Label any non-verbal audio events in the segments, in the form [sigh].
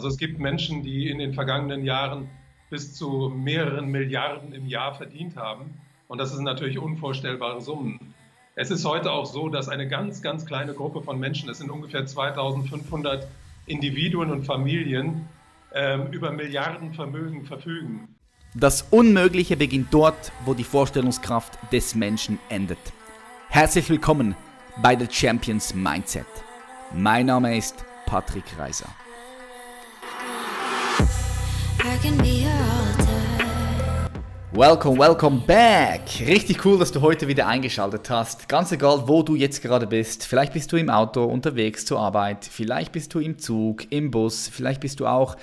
Also es gibt Menschen, die in den vergangenen Jahren bis zu mehreren Milliarden im Jahr verdient haben. Und das sind natürlich unvorstellbare Summen. Es ist heute auch so, dass eine ganz, ganz kleine Gruppe von Menschen, es sind ungefähr 2500 Individuen und Familien, ähm, über Milliardenvermögen verfügen. Das Unmögliche beginnt dort, wo die Vorstellungskraft des Menschen endet. Herzlich willkommen bei The Champions Mindset. Mein Name ist Patrick Reiser. Welcome, welcome back. Richtig cool, dass du heute wieder eingeschaltet hast. Ganz egal, wo du jetzt gerade bist. Vielleicht bist du im Auto unterwegs zur Arbeit, vielleicht bist du im Zug, im Bus, vielleicht bist du auch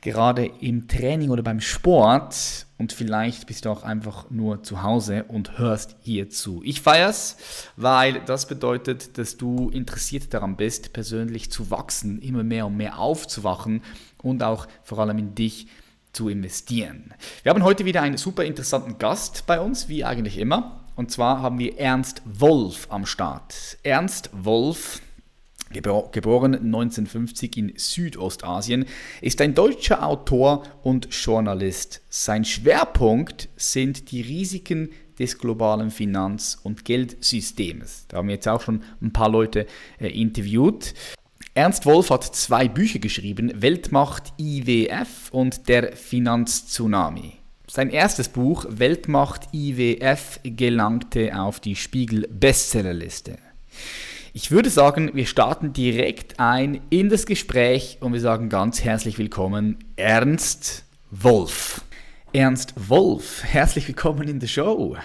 gerade im Training oder beim Sport und vielleicht bist du auch einfach nur zu Hause und hörst hier zu. Ich feier's, weil das bedeutet, dass du interessiert daran bist, persönlich zu wachsen, immer mehr und mehr aufzuwachen und auch vor allem in dich zu investieren. Wir haben heute wieder einen super interessanten Gast bei uns, wie eigentlich immer. Und zwar haben wir Ernst Wolf am Start. Ernst Wolf, geboren 1950 in Südostasien, ist ein deutscher Autor und Journalist. Sein Schwerpunkt sind die Risiken des globalen Finanz- und Geldsystems. Da haben wir jetzt auch schon ein paar Leute äh, interviewt. Ernst Wolf hat zwei Bücher geschrieben, Weltmacht IWF und der Finanztsunami. Sein erstes Buch, Weltmacht IWF, gelangte auf die Spiegel Bestsellerliste. Ich würde sagen, wir starten direkt ein in das Gespräch und wir sagen ganz herzlich willkommen, Ernst Wolf. Ernst Wolf, herzlich willkommen in der Show.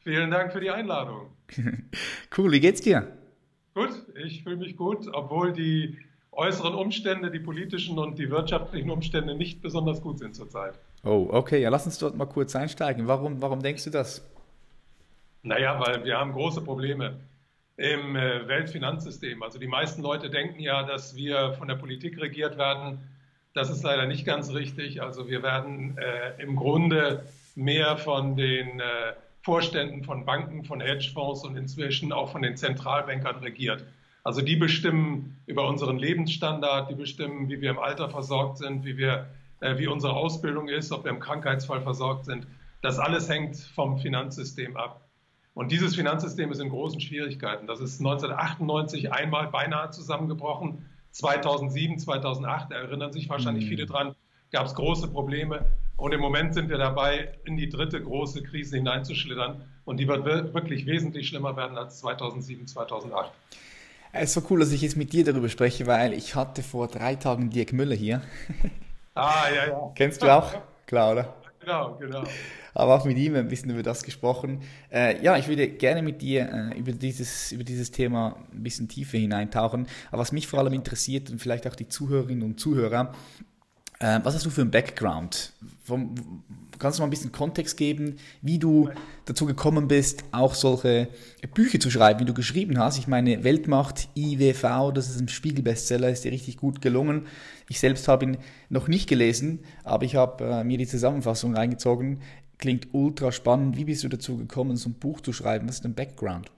Vielen Dank für die Einladung. [laughs] cool, wie geht's dir? Gut, ich fühle mich gut, obwohl die äußeren Umstände, die politischen und die wirtschaftlichen Umstände nicht besonders gut sind zurzeit. Oh, okay, ja, lass uns dort mal kurz einsteigen. Warum, warum denkst du das? Naja, weil wir haben große Probleme im äh, Weltfinanzsystem. Also die meisten Leute denken ja, dass wir von der Politik regiert werden. Das ist leider nicht ganz richtig. Also wir werden äh, im Grunde mehr von den äh, Vorständen von Banken, von Hedgefonds und inzwischen auch von den Zentralbankern regiert. Also die bestimmen über unseren Lebensstandard, die bestimmen, wie wir im Alter versorgt sind, wie, wir, äh, wie unsere Ausbildung ist, ob wir im Krankheitsfall versorgt sind. Das alles hängt vom Finanzsystem ab. Und dieses Finanzsystem ist in großen Schwierigkeiten. Das ist 1998 einmal beinahe zusammengebrochen. 2007, 2008, erinnern sich wahrscheinlich mhm. viele dran, gab es große Probleme. Und im Moment sind wir dabei, in die dritte große Krise hineinzuschlittern. Und die wird wirklich wesentlich schlimmer werden als 2007, 2008. Es ist so cool, dass ich jetzt mit dir darüber spreche, weil ich hatte vor drei Tagen Dirk Müller hier. [laughs] Ah, ja, ja. Kennst du auch? Klar, oder? Genau, genau. Aber auch mit ihm ein bisschen über das gesprochen. Äh, ja, ich würde gerne mit dir äh, über, dieses, über dieses Thema ein bisschen tiefer hineintauchen. Aber was mich vor allem interessiert und vielleicht auch die Zuhörerinnen und Zuhörer, äh, was hast du für einen Background? Vom, kannst du mal ein bisschen Kontext geben, wie du dazu gekommen bist, auch solche Bücher zu schreiben, wie du geschrieben hast? Ich meine, Weltmacht, IWV, das ist ein Spiegel-Bestseller, ist dir richtig gut gelungen. Ich selbst habe ihn noch nicht gelesen, aber ich habe äh, mir die Zusammenfassung reingezogen. Klingt ultra spannend. Wie bist du dazu gekommen, so ein Buch zu schreiben? Was ist dein Background?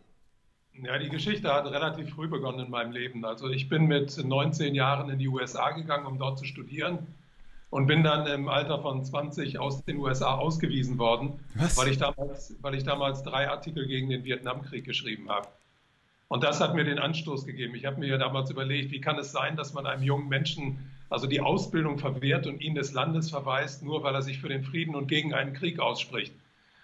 Ja, die Geschichte hat relativ früh begonnen in meinem Leben. Also ich bin mit 19 Jahren in die USA gegangen, um dort zu studieren und bin dann im Alter von 20 aus den USA ausgewiesen worden, weil ich, damals, weil ich damals drei Artikel gegen den Vietnamkrieg geschrieben habe. Und das hat mir den Anstoß gegeben. Ich habe mir ja damals überlegt, wie kann es sein, dass man einem jungen Menschen also die Ausbildung verwehrt und ihn des Landes verweist, nur weil er sich für den Frieden und gegen einen Krieg ausspricht.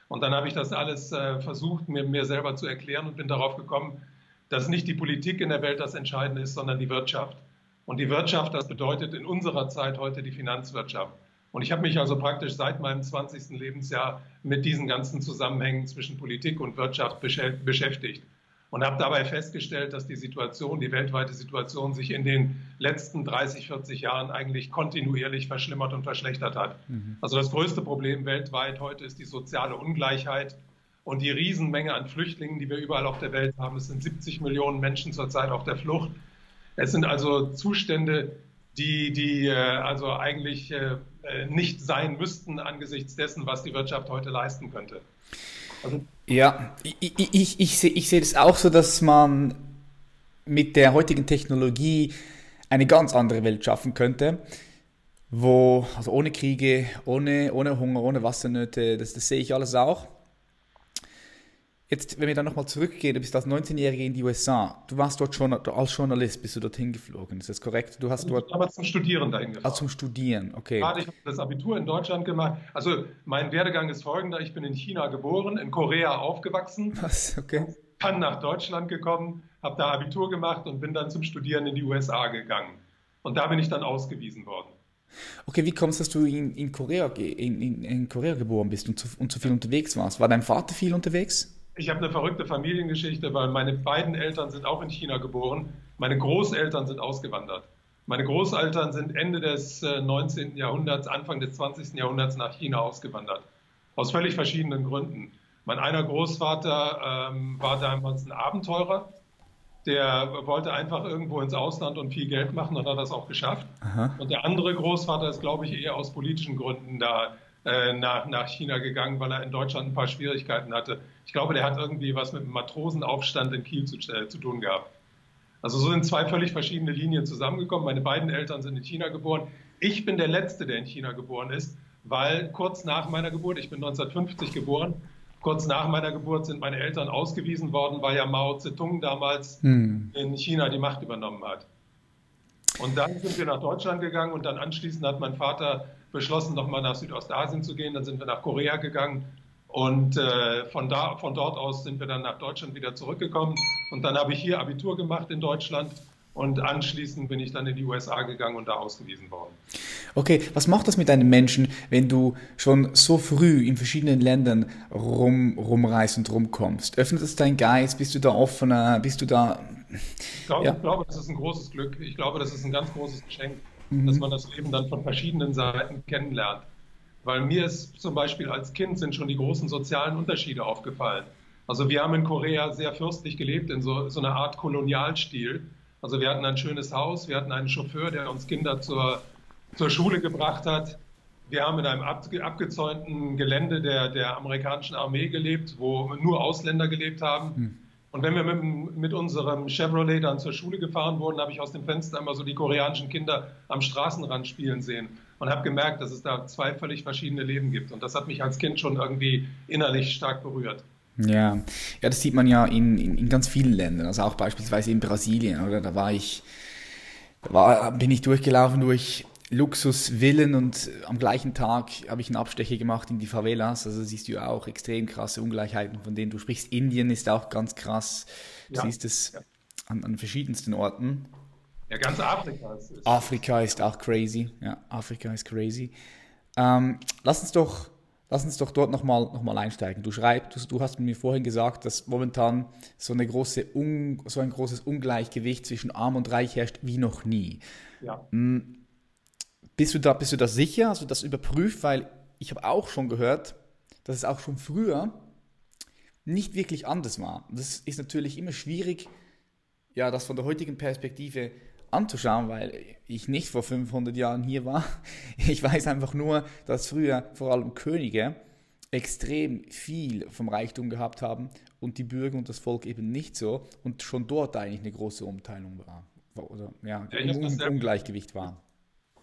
Und dann habe ich das alles äh, versucht, mir, mir selber zu erklären und bin darauf gekommen, dass nicht die Politik in der Welt das Entscheidende ist, sondern die Wirtschaft. Und die Wirtschaft, das bedeutet in unserer Zeit heute die Finanzwirtschaft. Und ich habe mich also praktisch seit meinem 20. Lebensjahr mit diesen ganzen Zusammenhängen zwischen Politik und Wirtschaft beschäftigt und habe dabei festgestellt, dass die Situation, die weltweite Situation sich in den letzten 30, 40 Jahren eigentlich kontinuierlich verschlimmert und verschlechtert hat. Mhm. Also das größte Problem weltweit heute ist die soziale Ungleichheit und die Riesenmenge an Flüchtlingen, die wir überall auf der Welt haben. Es sind 70 Millionen Menschen zurzeit auf der Flucht. Es sind also Zustände, die, die äh, also eigentlich äh, nicht sein müssten angesichts dessen, was die Wirtschaft heute leisten könnte. Also, ja, ich, ich, ich, sehe ich seh das auch so, dass man mit der heutigen Technologie eine ganz andere Welt schaffen könnte, wo, also ohne Kriege, ohne, ohne Hunger, ohne Wassernöte, das, das sehe ich alles auch. Jetzt, wenn wir dann nochmal zurückgehen, du bist als 19-Jähriger in die USA. Du warst dort schon als Journalist, bist du dorthin geflogen. Ist das korrekt? Du hast dort. Aber zum Studieren dahin gefahren. Ah, zum Studieren, okay. Gerade ich habe das Abitur in Deutschland gemacht. Also mein Werdegang ist folgender: Ich bin in China geboren, in Korea aufgewachsen. [laughs] Was? Okay. Dann nach Deutschland gekommen, habe da Abitur gemacht und bin dann zum Studieren in die USA gegangen. Und da bin ich dann ausgewiesen worden. Okay, wie kommst du, dass du in, in, Korea, in, in, Korea geboren bist und zu, und so viel unterwegs warst? War dein Vater viel unterwegs? Ich habe eine verrückte Familiengeschichte, weil meine beiden Eltern sind auch in China geboren. Meine Großeltern sind ausgewandert. Meine Großeltern sind Ende des 19. Äh, Jahrhunderts, Anfang des 20. Jahrhunderts nach China ausgewandert. Aus völlig verschiedenen Gründen. Mein einer Großvater ähm, war damals ein Abenteurer. Der wollte einfach irgendwo ins Ausland und viel Geld machen und hat das auch geschafft. Aha. Und der andere Großvater ist, glaube ich, eher aus politischen Gründen da äh, nach, nach China gegangen, weil er in Deutschland ein paar Schwierigkeiten hatte. Ich glaube, der hat irgendwie was mit dem Matrosenaufstand in Kiel zu, äh, zu tun gehabt. Also so sind zwei völlig verschiedene Linien zusammengekommen. Meine beiden Eltern sind in China geboren. Ich bin der Letzte, der in China geboren ist, weil kurz nach meiner Geburt, ich bin 1950 geboren, kurz nach meiner Geburt sind meine Eltern ausgewiesen worden, weil ja Mao Zedong damals hm. in China die Macht übernommen hat. Und dann sind wir nach Deutschland gegangen und dann anschließend hat mein Vater beschlossen, nochmal nach Südostasien zu gehen. Dann sind wir nach Korea gegangen und äh, von, da, von dort aus sind wir dann nach Deutschland wieder zurückgekommen. Und dann habe ich hier Abitur gemacht in Deutschland und anschließend bin ich dann in die USA gegangen und da ausgewiesen worden. Okay, was macht das mit einem Menschen, wenn du schon so früh in verschiedenen Ländern rum, rumreist und rumkommst? Öffnet es deinen Geist? Bist du da offener? Bist du da. Ich glaube, ja. ich glaube, das ist ein großes Glück. Ich glaube, das ist ein ganz großes Geschenk mhm. dass man das Leben dann von verschiedenen Seiten kennenlernt. Weil mir ist zum Beispiel als Kind sind schon die großen sozialen Unterschiede aufgefallen. Also wir haben in Korea sehr fürstlich gelebt, in so, so einer Art Kolonialstil. Also wir hatten ein schönes Haus, wir hatten einen Chauffeur, der uns Kinder zur, zur Schule gebracht hat. Wir haben in einem abgezäunten Gelände der, der amerikanischen Armee gelebt, wo nur Ausländer gelebt haben. Mhm. Und wenn wir mit, mit, unserem Chevrolet dann zur Schule gefahren wurden, habe ich aus dem Fenster immer so die koreanischen Kinder am Straßenrand spielen sehen und habe gemerkt, dass es da zwei völlig verschiedene Leben gibt. Und das hat mich als Kind schon irgendwie innerlich stark berührt. Ja, ja das sieht man ja in, in, in ganz vielen Ländern, also auch beispielsweise in Brasilien, oder? Da war ich, da war, bin ich durchgelaufen durch Luxusvillen und am gleichen Tag habe ich einen Abstecher gemacht in die Favelas. Also siehst du auch extrem krasse Ungleichheiten, von denen du sprichst. Indien ist auch ganz krass. Du ja. siehst es an, an, verschiedensten Orten. Ja, ganz Afrika ist, ist Afrika ist auch crazy. Ja, Afrika ist crazy. Ähm, lass uns doch Lass uns doch dort nochmal noch mal einsteigen. Du schreibst, du, du, hast mir vorhin gesagt, dass momentan so, eine große so ein großes Ungleichgewicht zwischen Arm und Reich herrscht wie noch nie. Ja. Hm, bist du da, bist du da sicher? Hast du das überprüft? Weil ich habe auch schon gehört, dass es auch schon früher nicht wirklich anders war. Das ist natürlich immer schwierig, ja, das von der heutigen Perspektive anzuschauen, weil ich nicht vor 500 Jahren hier war. [laughs] Ich weiß einfach nur, dass früher vor allem Könige extrem viel vom Reichtum gehabt haben und die Bürger und das Volk eben nicht so und schon dort eigentlich eine große Umteilung war oder ja, ja ein Ungleichgewicht war.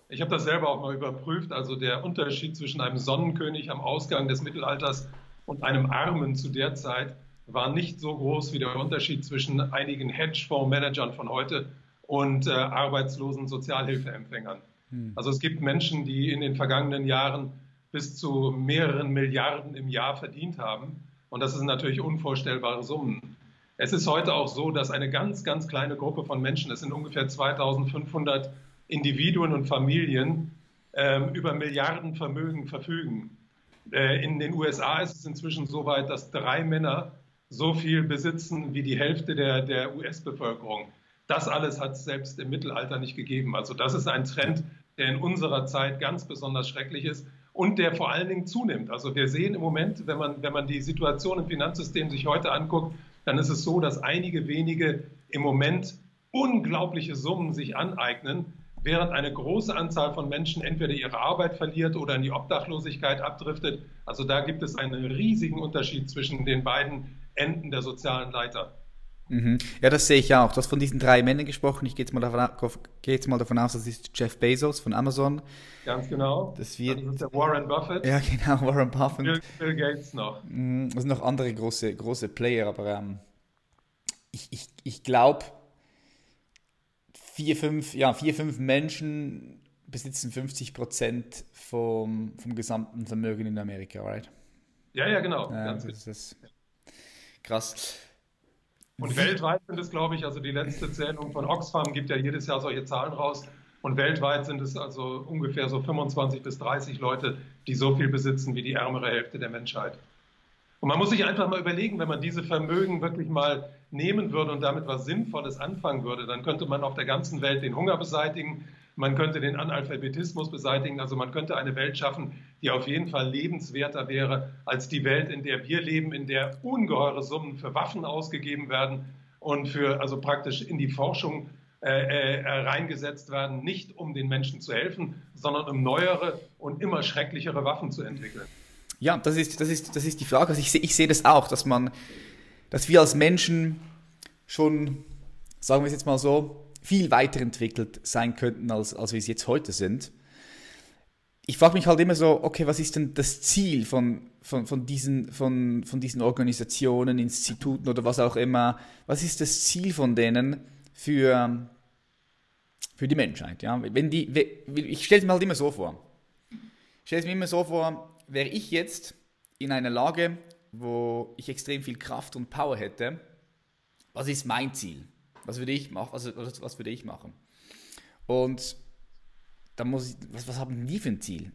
Ich habe das selber auch mal überprüft. Also der Unterschied zwischen einem Sonnenkönig am Ausgang des Mittelalters und einem Armen zu der Zeit war nicht so groß wie der Unterschied zwischen einigen Hedgefondsmanagern von heute und äh, arbeitslosen Sozialhilfeempfängern. Hm. Also es gibt Menschen, die in den vergangenen Jahren bis zu mehreren Milliarden im Jahr verdient haben. Und das sind natürlich unvorstellbare Summen. Es ist heute auch so, dass eine ganz, ganz kleine Gruppe von Menschen, es sind ungefähr 2500 Individuen und Familien äh, über Milliardenvermögen verfügen. Äh, in den USA ist es inzwischen so weit, dass drei Männer so viel besitzen wie die Hälfte der, der US-Bevölkerung. Das alles hat es selbst im Mittelalter nicht gegeben. Also das ist ein Trend, der in unserer Zeit ganz besonders schrecklich ist und der vor allen Dingen zunimmt. Also wir sehen im Moment, wenn man, wenn man die Situation im Finanzsystem sich heute anguckt, dann ist es so, dass einige wenige im Moment unglaubliche Summen sich aneignen, während eine große Anzahl von Menschen entweder ihre Arbeit verliert oder in die Obdachlosigkeit abdriftet. Also da gibt es einen riesigen Unterschied zwischen den beiden Enden der sozialen Leiter. Mhm. Ja, das sehe ich auch. Du hast von diesen drei Männern gesprochen. Ich gehe jetzt, mal davon, gehe jetzt mal davon aus, das ist Jeff Bezos von Amazon. Ganz genau. Das, wird, das ist der Warren Buffett. Ja, [laughs] genau, Warren Buffett. Bill, Bill Gates noch. Mhm, das sind noch andere große, große Player, aber ähm, ich, ich, ich glaube, vier, fünf, ja, vier, fünf Menschen besitzen 50 Prozent vom, vom gesamten Vermögen in Amerika, right? Ja, ja, genau. Ja, das ist krass. Und weltweit sind es, glaube ich, also die letzte Zählung von Oxfam gibt ja jedes Jahr solche Zahlen raus. Und weltweit sind es also ungefähr so 25 bis 30 Leute, die so viel besitzen wie die ärmere Hälfte der Menschheit. Und man muss sich einfach mal überlegen, wenn man diese Vermögen wirklich mal nehmen würde und damit was Sinnvolles anfangen würde, dann könnte man auf der ganzen Welt den Hunger beseitigen, man könnte den Analphabetismus beseitigen, also man könnte eine Welt schaffen, die auf jeden Fall lebenswerter wäre als die Welt, in der wir leben, in der ungeheure Summen für Waffen ausgegeben werden und für also praktisch in die Forschung äh, äh, reingesetzt werden, nicht um den Menschen zu helfen, sondern um neuere und immer schrecklichere Waffen zu entwickeln. Ja, das ist, das ist, das ist die Frage. Also ich, ich sehe das auch, dass man, dass wir als Menschen schon, sagen wir es jetzt mal so, viel weiterentwickelt sein könnten, als, als wir es jetzt heute sind. Ich frage mich halt immer so, okay, was ist denn das Ziel von, von, von, diesen, von, von diesen Organisationen, Instituten oder was auch immer? Was ist das Ziel von denen für, für die Menschheit? Ja? Wenn die, ich stelle es mir halt immer so vor. Ich stelle es mir immer so vor, wäre ich jetzt in einer Lage, wo ich extrem viel Kraft und Power hätte, was ist mein Ziel? Was würde ich machen? Also, was würde ich machen? Und da muss ich, was, was haben die für ein Ziel?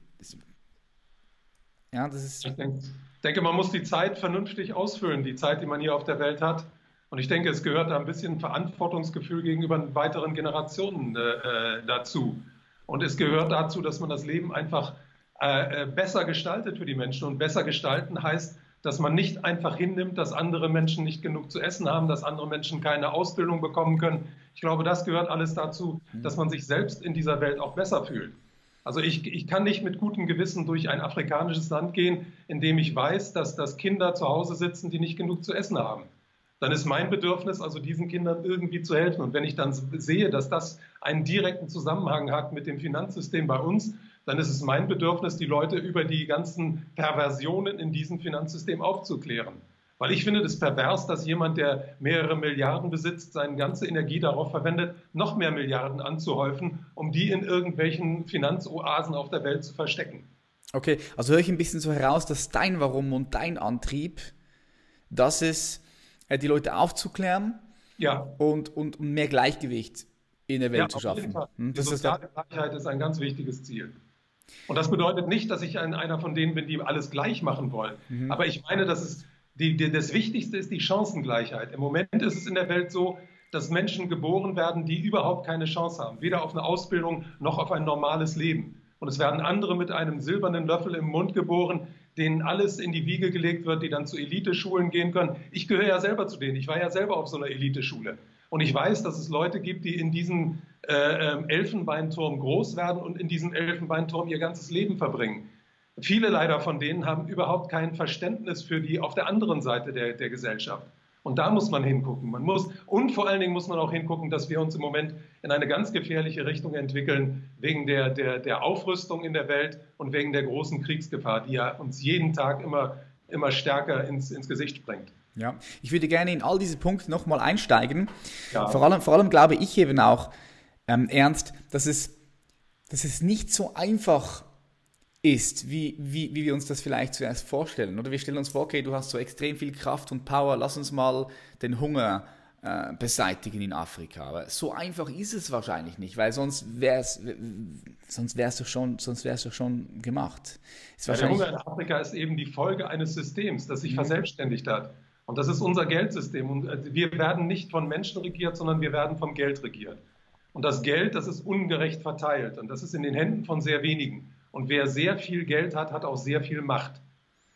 Ja, das ist. Ich denke, denke, man muss die Zeit vernünftig ausfüllen, die Zeit, die man hier auf der Welt hat. Und ich denke, es gehört da ein bisschen Verantwortungsgefühl gegenüber weiteren Generationen äh, äh dazu. Und es gehört dazu, dass man das Leben einfach äh, äh, besser gestaltet für die Menschen. Und besser gestalten heißt, dass man nicht einfach hinnimmt, dass andere Menschen nicht genug zu essen haben, dass andere Menschen keine Ausbildung bekommen können. Ich glaube, das gehört alles dazu, mhm. dass man sich selbst in dieser Welt auch besser fühlt. Also ich, ich kann nicht mit gutem Gewissen durch ein afrikanisches Land gehen, in dem ich weiß, dass, dass Kinder zu Hause sitzen, die nicht genug zu essen haben. Dann ist mein Bedürfnis also diesen Kindern irgendwie zu helfen. Und wenn ich dann sehe, dass das einen direkten Zusammenhang hat mit dem Finanzsystem bei uns, dann ist es mein Bedürfnis, die Leute über die ganzen Perversionen in diesem Finanzsystem aufzuklären. Weil ich finde das pervers, dass jemand, der mehrere Milliarden besitzt, seine ganze Energie darauf verwendet, noch mehr Milliarden anzuhäufen, um die in irgendwelchen Finanzoasen auf der Welt zu verstecken. Okay, also höre ich ein bisschen so heraus, dass dein Warum und dein Antrieb, das ist, äh, die Leute aufzuklären ja. und, und mehr Gleichgewicht in der Welt ja, zu schaffen. Hm, das die soziale Gleichheit ist ein ganz wichtiges Ziel. Und das bedeutet nicht, dass ich ein, einer von denen bin, die alles gleich machen wollen. Mhm. Aber ich meine, dass es die, die, das Wichtigste ist die Chancengleichheit. Im Moment ist es in der Welt so, dass Menschen geboren werden, die überhaupt keine Chance haben, weder auf eine Ausbildung noch auf ein normales Leben. Und es werden andere mit einem silbernen Löffel im Mund geboren, denen alles in die Wiege gelegt wird, die dann zu Eliteschulen gehen können. Ich gehöre ja selber zu denen. Ich war ja selber auf so einer Eliteschule. Und ich weiß, dass es Leute gibt, die in diesem äh, ähm, Elfenbeinturm groß werden und in diesem Elfenbeinturm ihr ganzes Leben verbringen. Viele leider von denen haben überhaupt kein Verständnis für die auf der anderen Seite der, der Gesellschaft. Und da muss man hingucken. Man muss, und vor allen Dingen muss man auch hingucken, dass wir uns im Moment in eine ganz gefährliche Richtung entwickeln, wegen der, der, der Aufrüstung in der Welt und wegen der großen Kriegsgefahr, die ja uns jeden Tag immer, immer stärker ins, ins Gesicht springt. Ja, ich würde gerne in all diese Punkte nochmal einsteigen. Ja. Vor, allem, vor allem glaube ich eben auch, ähm, Ernst, dass es, dass es nicht so einfach ist, wie, wie, wie wir uns das vielleicht zuerst vorstellen. Oder wir stellen uns vor, okay, du hast so extrem viel Kraft und Power, lass uns mal den Hunger äh, beseitigen in Afrika. Aber so einfach ist es wahrscheinlich nicht, weil sonst wäre es sonst wär's doch schon, sonst wär's doch schon gemacht. Ja, der Hunger in Afrika ist eben die Folge eines Systems, das sich mhm. verselbstständigt hat. Und das ist unser Geldsystem. Und äh, wir werden nicht von Menschen regiert, sondern wir werden vom Geld regiert. Und das Geld, das ist ungerecht verteilt. Und das ist in den Händen von sehr wenigen. Und wer sehr viel Geld hat, hat auch sehr viel Macht.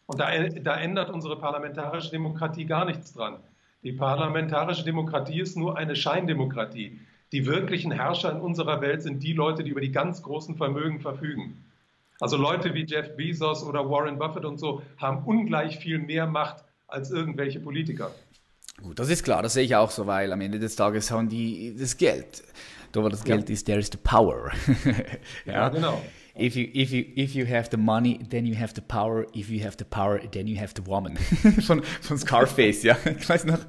Und da, da ändert unsere parlamentarische Demokratie gar nichts dran. Die parlamentarische Demokratie ist nur eine Scheindemokratie. Die wirklichen Herrscher in unserer Welt sind die Leute, die über die ganz großen Vermögen verfügen. Also Leute wie Jeff Bezos oder Warren Buffett und so haben ungleich viel mehr Macht als irgendwelche Politiker. Gut, das ist klar, das sehe ich auch so, weil am Ende des Tages haben die das Geld. Da wo das Geld ja. ist, there is the power. ja. [laughs] ja, genau. If you, if, you, if you have the money, then you have the power. If you have the power, then you have the woman. [laughs] von, von Scarface, ja. Ich weiß noch.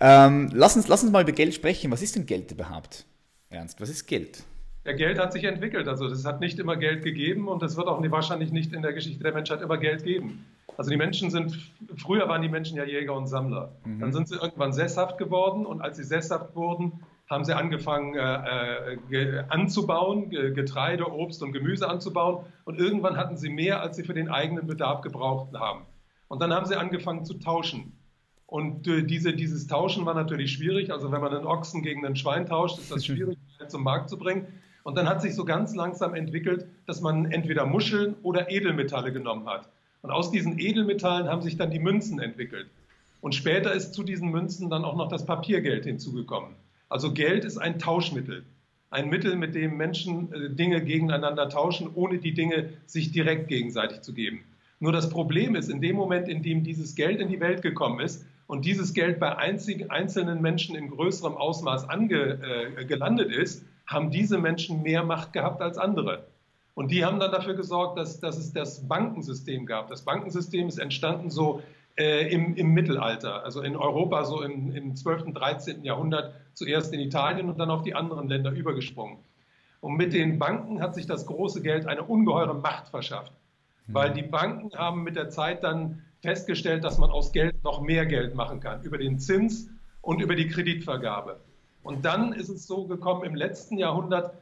Ähm, lass, uns, lass uns mal über Geld sprechen. Was ist denn Geld überhaupt? Ernst, was ist Geld? Ja, Geld hat sich entwickelt. Also es hat nicht immer Geld gegeben und es wird auch wahrscheinlich nicht in der Geschichte der Menschheit immer Geld geben. Also die Menschen sind, früher waren die Menschen ja Jäger und Sammler. Mhm. Dann sind sie irgendwann sesshaft geworden und als sie sesshaft wurden, haben sie angefangen äh, äh, anzubauen, Getreide, Obst und Gemüse anzubauen. Und irgendwann hatten sie mehr, als sie für den eigenen Bedarf gebraucht haben. Und dann haben sie angefangen zu tauschen. Und äh, diese, dieses Tauschen war natürlich schwierig. Also wenn man einen Ochsen gegen einen Schwein tauscht, ist das [laughs] schwierig zum Markt zu bringen. Und dann hat sich so ganz langsam entwickelt, dass man entweder Muscheln oder Edelmetalle genommen hat. Und aus diesen Edelmetallen haben sich dann die Münzen entwickelt. Und später ist zu diesen Münzen dann auch noch das Papiergeld hinzugekommen. Also Geld ist ein Tauschmittel. Ein Mittel, mit dem Menschen äh, Dinge gegeneinander tauschen, ohne die Dinge sich direkt gegenseitig zu geben. Nur das Problem ist, in dem Moment, in dem dieses Geld in die Welt gekommen ist und dieses Geld bei einzelnen Menschen in größerem Ausmaß ange, äh, gelandet ist, haben diese Menschen mehr Macht gehabt als andere. Und die haben dann dafür gesorgt, dass, dass es das Bankensystem gab. Das Bankensystem ist entstanden so äh, im, im, Mittelalter, also in Europa so im, im 12., 13. Jahrhundert, zuerst in Italien und dann auf die anderen Länder übergesprungen. Und mit den Banken hat sich das große Geld eine ungeheure Macht verschafft, mhm. weil die Banken haben mit der Zeit dann festgestellt, dass man aus Geld noch mehr Geld machen kann, über den Zins und über die Kreditvergabe. Und dann ist es so gekommen im letzten Jahrhundert,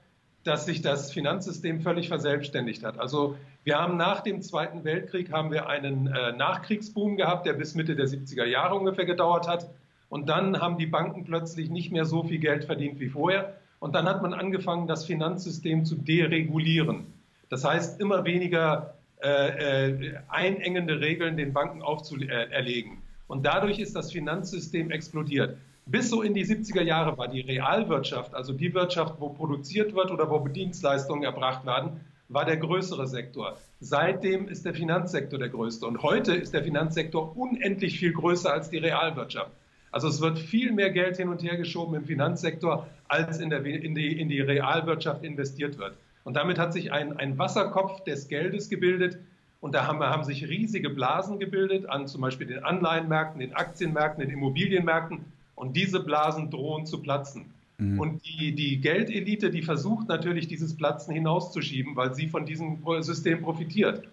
dass sich das Finanzsystem völlig verselbstständigt hat. Also wir haben nach dem Zweiten Weltkrieg haben wir einen äh, Nachkriegsboom gehabt, der bis Mitte der 70er Jahre ungefähr gedauert hat. Und dann haben die Banken plötzlich nicht mehr so viel Geld verdient wie vorher. Und dann hat man angefangen, das Finanzsystem zu deregulieren. Das heißt, immer weniger äh, äh, einengende Regeln den Banken aufzuerlegen. Und dadurch ist das Finanzsystem explodiert. Bis so in die 70er Jahre war die Realwirtschaft, also die Wirtschaft, wo produziert wird oder wo Dienstleistungen erbracht werden, war der größere Sektor. Seitdem ist der Finanzsektor der größte. Und heute ist der Finanzsektor unendlich viel größer als die Realwirtschaft. Also es wird viel mehr Geld hin und her geschoben im Finanzsektor, als in, der, in, die, in die Realwirtschaft investiert wird. Und damit hat sich ein, ein Wasserkopf des Geldes gebildet. Und da haben, haben sich riesige Blasen gebildet an zum Beispiel den Anleihenmärkten, den Aktienmärkten, den Immobilienmärkten. Und diese Blasen drohen zu platzen. Mhm. Und die, die Geldelite, die versucht natürlich, dieses Platzen hinauszuschieben, weil sie von diesem System profitiert.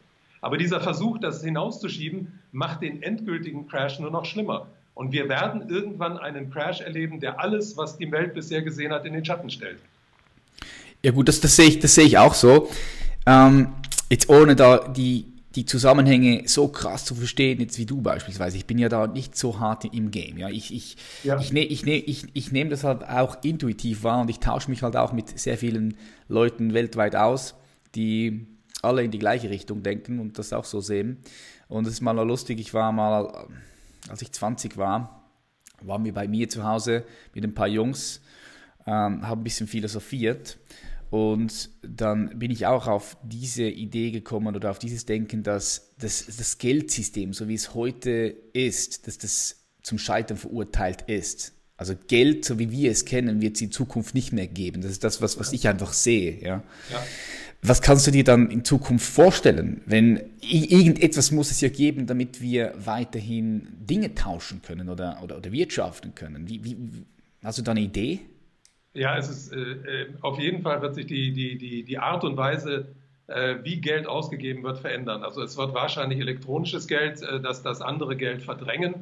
Aber dieser Versuch, das hinauszuschieben, macht den endgültigen Crash nur noch schlimmer. Und wir werden irgendwann einen Crash erleben, der alles, was die Welt bisher gesehen hat, in den Schatten stellt. Ja gut, das, das sehe ich, das sehe ich auch so. Ähm, jetzt ohne da die die Zusammenhänge so krass zu verstehen, jetzt wie du beispielsweise. Ich bin ja da nicht so hart im Game. Ja, ich, ich, ja. ich, ne, ich, ne, ich, ich nehme das halt auch intuitiv wahr und ich tausche mich halt auch mit sehr vielen Leuten weltweit aus, die alle in die gleiche Richtung denken und das auch so sehen. Und es ist mal lustig, ich war mal, als ich 20 war, waren wir bei mir zu Hause mit ein paar Jungs, ähm, haben ein bisschen philosophiert und dann bin ich auch auf diese Idee gekommen oder auf dieses Denken, dass das, das Geldsystem, so wie es heute ist, dass das zum Scheitern verurteilt ist. Also Geld, so wie wir es kennen, wird es in Zukunft nicht mehr geben. Das ist das, was, was ich einfach sehe. Ja. ja. Was kannst du dir dann in Zukunft vorstellen? Wenn irgendetwas muss es ja geben, damit wir weiterhin Dinge tauschen können oder, oder, oder wirtschaften können. Wie, wie, hast du da eine Idee? Ja, es ist äh, äh, auf jeden Fall wird sich die, die, die, die Art und Weise, äh, wie Geld ausgegeben wird, verändern. Also es wird wahrscheinlich elektronisches Geld, äh, das das andere Geld verdrängen.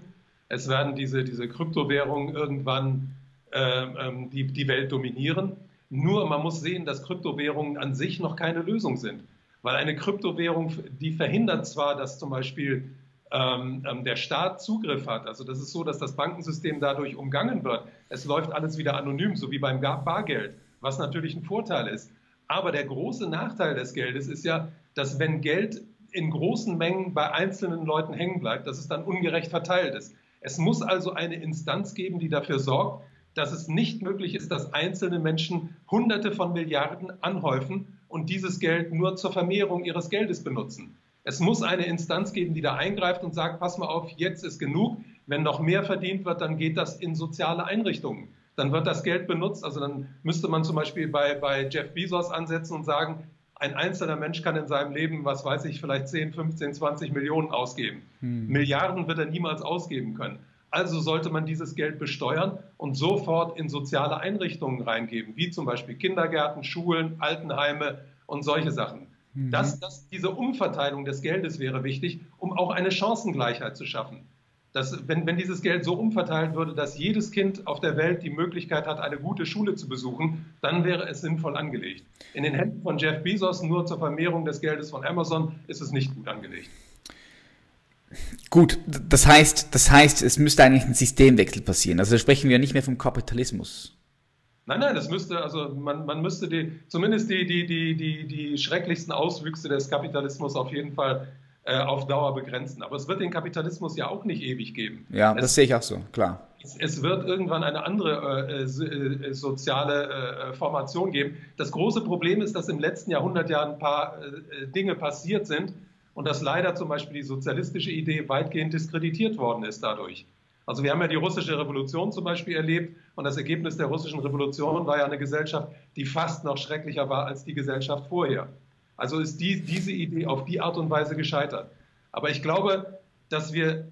Es werden diese, diese Kryptowährungen irgendwann ähm, ähm, die, die Welt dominieren. Nur man muss sehen, dass Kryptowährungen an sich noch keine Lösung sind. Weil eine Kryptowährung, die verhindert zwar, dass zum Beispiel der Staat Zugriff hat. Also das ist so, dass das Bankensystem dadurch umgangen wird. Es läuft alles wieder anonym, so wie beim Bargeld, was natürlich ein Vorteil ist. Aber der große Nachteil des Geldes ist ja, dass wenn Geld in großen Mengen bei einzelnen Leuten hängen bleibt, dass es dann ungerecht verteilt ist. Es muss also eine Instanz geben, die dafür sorgt, dass es nicht möglich ist, dass einzelne Menschen Hunderte von Milliarden anhäufen und dieses Geld nur zur Vermehrung ihres Geldes benutzen. Es muss eine Instanz geben, die da eingreift und sagt, pass mal auf, jetzt ist genug. Wenn noch mehr verdient wird, dann geht das in soziale Einrichtungen. Dann wird das Geld benutzt. Also dann müsste man zum Beispiel bei, bei Jeff Bezos ansetzen und sagen, ein einzelner Mensch kann in seinem Leben, was weiß ich, vielleicht 10, 15, 20 Millionen ausgeben. Hm. Milliarden wird er niemals ausgeben können. Also sollte man dieses Geld besteuern und sofort in soziale Einrichtungen reingeben, wie zum Beispiel Kindergärten, Schulen, Altenheime und solche Sachen. Mhm. Das, das, diese Umverteilung des Geldes wäre wichtig, um auch eine Chancengleichheit zu schaffen. Dass, wenn, wenn dieses Geld so umverteilt würde, dass jedes Kind auf der Welt die Möglichkeit hat, eine gute Schule zu besuchen, dann wäre es sinnvoll angelegt. In den Händen von Jeff Bezos nur zur Vermehrung des Geldes von Amazon ist es nicht gut angelegt. Gut, das heißt, das heißt, es müsste eigentlich ein Systemwechsel passieren. Also sprechen wir nicht mehr vom Kapitalismus. Nein, nein, das müsste, also man, man müsste die, zumindest die, die, die, die, die schrecklichsten Auswüchse des Kapitalismus auf jeden Fall äh, auf Dauer begrenzen. Aber es wird den Kapitalismus ja auch nicht ewig geben. Ja, es, das sehe ich auch so, klar. Es, es wird irgendwann eine andere äh, äh, soziale äh, Formation geben. Das große Problem ist, dass im letzten Jahrhundert ja ein paar äh, Dinge passiert sind, und dass leider zum Beispiel die sozialistische Idee weitgehend diskreditiert worden ist dadurch. Also wir haben ja die russische Revolution zum Beispiel erlebt und das Ergebnis der russischen Revolution war ja eine Gesellschaft, die fast noch schrecklicher war als die Gesellschaft vorher. Also ist die, diese Idee auf die Art und Weise gescheitert. Aber ich glaube, dass wir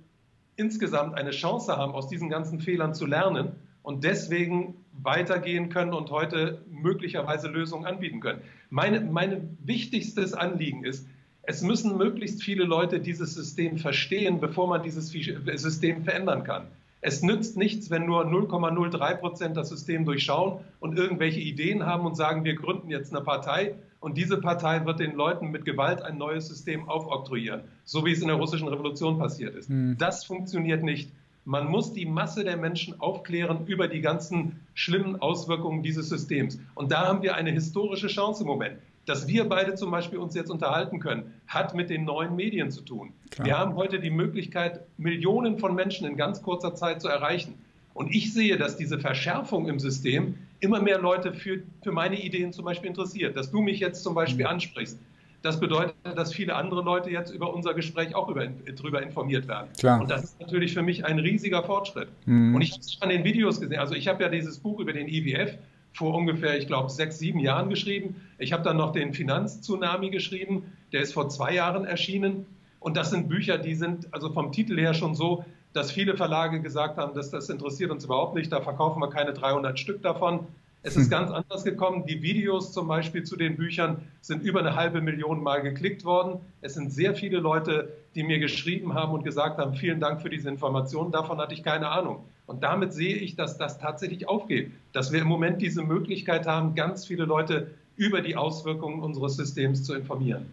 insgesamt eine Chance haben, aus diesen ganzen Fehlern zu lernen und deswegen weitergehen können und heute möglicherweise Lösungen anbieten können. Meine, mein wichtigstes Anliegen ist, es müssen möglichst viele Leute dieses System verstehen, bevor man dieses System verändern kann. Es nützt nichts, wenn nur 0,03 Prozent das System durchschauen und irgendwelche Ideen haben und sagen, wir gründen jetzt eine Partei und diese Partei wird den Leuten mit Gewalt ein neues System aufoktroyieren, so wie es in der russischen Revolution passiert ist. Mhm. Das funktioniert nicht. Man muss die Masse der Menschen aufklären über die ganzen schlimmen Auswirkungen dieses Systems. Und da haben wir eine historische Chance im Moment dass wir beide zum Beispiel uns jetzt unterhalten können, hat mit den neuen Medien zu tun. Klar. Wir haben heute die Möglichkeit, Millionen von Menschen in ganz kurzer Zeit zu erreichen. Und ich sehe, dass diese Verschärfung im System immer mehr Leute für, für meine Ideen zum Beispiel interessiert. Dass du mich jetzt zum Beispiel mhm. ansprichst, das bedeutet, dass viele andere Leute jetzt über unser Gespräch auch über, darüber informiert werden. Klar. Und das ist natürlich für mich ein riesiger Fortschritt. Mhm. Und ich habe es an den Videos gesehen. Also ich habe ja dieses Buch über den IWF vor ungefähr, ich glaube, sechs, sieben Jahren geschrieben. Ich habe dann noch den Finanztsunami geschrieben, der ist vor zwei Jahren erschienen. Und das sind Bücher, die sind also vom Titel her schon so, dass viele Verlage gesagt haben, dass das interessiert uns überhaupt nicht, da verkaufen wir keine 300 Stück davon. Es ist hm. ganz anders gekommen. Die Videos zum Beispiel zu den Büchern sind über eine halbe Million Mal geklickt worden. Es sind sehr viele Leute, die mir geschrieben haben und gesagt haben, vielen Dank für diese Informationen. Davon hatte ich keine Ahnung. Und damit sehe ich, dass das tatsächlich aufgeht, dass wir im Moment diese Möglichkeit haben, ganz viele Leute über die Auswirkungen unseres Systems zu informieren.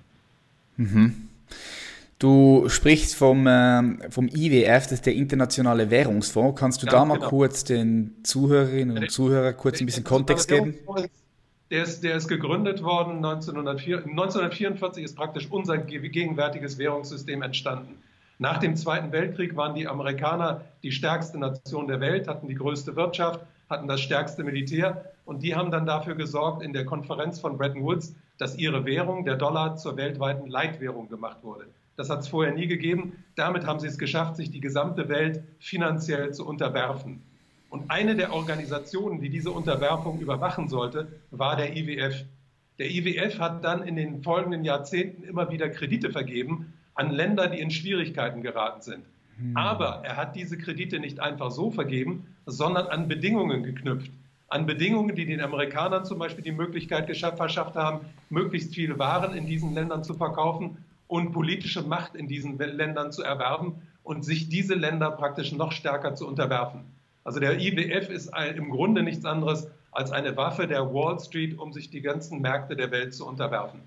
Mhm. Du sprichst vom, äh, vom IWF, das ist der Internationale Währungsfonds. Kannst du Ganz da mal genau. kurz den Zuhörerinnen und Zuhörern kurz ein bisschen Kontext geben? Der ist, der ist gegründet worden 1904, 1944 ist praktisch unser gegenwärtiges Währungssystem entstanden. Nach dem Zweiten Weltkrieg waren die Amerikaner die stärkste Nation der Welt, hatten die größte Wirtschaft, hatten das stärkste Militär und die haben dann dafür gesorgt in der Konferenz von Bretton Woods, dass ihre Währung, der Dollar, zur weltweiten Leitwährung gemacht wurde. Das hat es vorher nie gegeben. Damit haben sie es geschafft, sich die gesamte Welt finanziell zu unterwerfen. Und eine der Organisationen, die diese Unterwerfung überwachen sollte, war der IWF. Der IWF hat dann in den folgenden Jahrzehnten immer wieder Kredite vergeben an Länder, die in Schwierigkeiten geraten sind. Hm. Aber er hat diese Kredite nicht einfach so vergeben, sondern an Bedingungen geknüpft. An Bedingungen, die den Amerikanern zum Beispiel die Möglichkeit verschafft haben, möglichst viele Waren in diesen Ländern zu verkaufen und politische Macht in diesen Ländern zu erwerben und sich diese Länder praktisch noch stärker zu unterwerfen. Also der IWF ist im Grunde nichts anderes als eine Waffe der Wall Street, um sich die ganzen Märkte der Welt zu unterwerfen.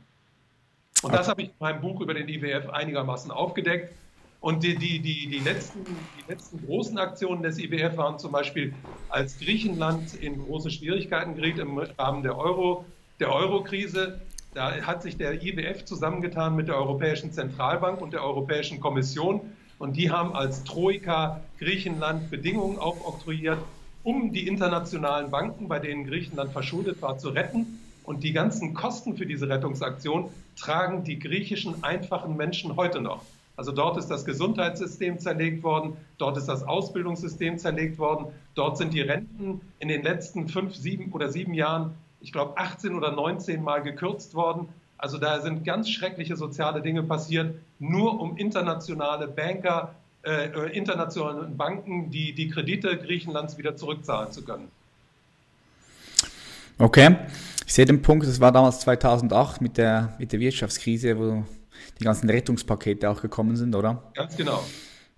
Und das habe ich in meinem Buch über den IWF einigermaßen aufgedeckt. Und die, die, die, die, letzten, die letzten großen Aktionen des IWF waren zum Beispiel, als Griechenland in große Schwierigkeiten geriet im Rahmen der Euro, der Euro-Krise, da hat sich der IWF zusammengetan mit der Europäischen Zentralbank und der Europäischen Kommission und die haben als Troika Griechenland Bedingungen aufoktroyiert, um die internationalen Banken, bei denen Griechenland verschuldet war, zu retten. Und die ganzen Kosten für diese Rettungsaktion tragen die griechischen einfachen Menschen heute noch. Also dort ist das Gesundheitssystem zerlegt worden, dort ist das Ausbildungssystem zerlegt worden, dort sind die Renten in den letzten fünf, sieben oder sieben Jahren, ich glaube, 18 oder 19 Mal gekürzt worden. Also da sind ganz schreckliche soziale Dinge passiert, nur um internationale Banker, äh, äh internationale Banken, die die Kredite Griechenlands wieder zurückzahlen zu können. Okay, ich sehe den Punkt, das war damals 2008 mit der, mit der Wirtschaftskrise, wo die ganzen Rettungspakete auch gekommen sind, oder? Ganz genau.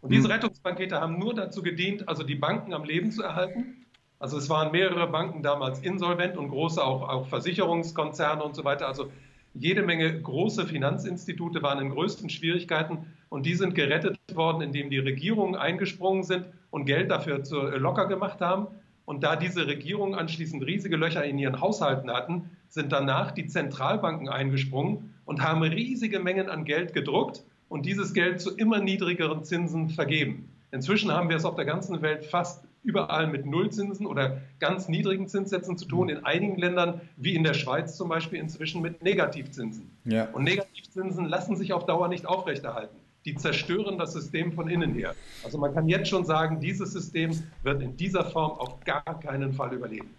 Und diese. Rettungspakete haben nur dazu gedient, also die Banken am Leben zu erhalten. Also es waren mehrere Banken damals insolvent und große auch, auch Versicherungskonzerne und so weiter. Also jede Menge große Finanzinstitute waren in größten Schwierigkeiten und die sind gerettet worden, indem die Regierungen eingesprungen sind und Geld dafür zu, äh, locker gemacht haben. Und da diese Regierungen anschließend riesige Löcher in ihren Haushalten hatten, sind danach die Zentralbanken eingesprungen und haben riesige Mengen an Geld gedruckt und dieses Geld zu immer niedrigeren Zinsen vergeben. Inzwischen haben wir es auf der ganzen Welt fast überall mit Nullzinsen oder ganz niedrigen Zinssätzen zu tun. In einigen Ländern, wie in der Schweiz zum Beispiel, inzwischen mit Negativzinsen. Ja. Und Negativzinsen lassen sich auf Dauer nicht aufrechterhalten die zerstören das System von innen her. Also man kann jetzt schon sagen, dieses System wird in dieser Form auf gar keinen Fall überleben.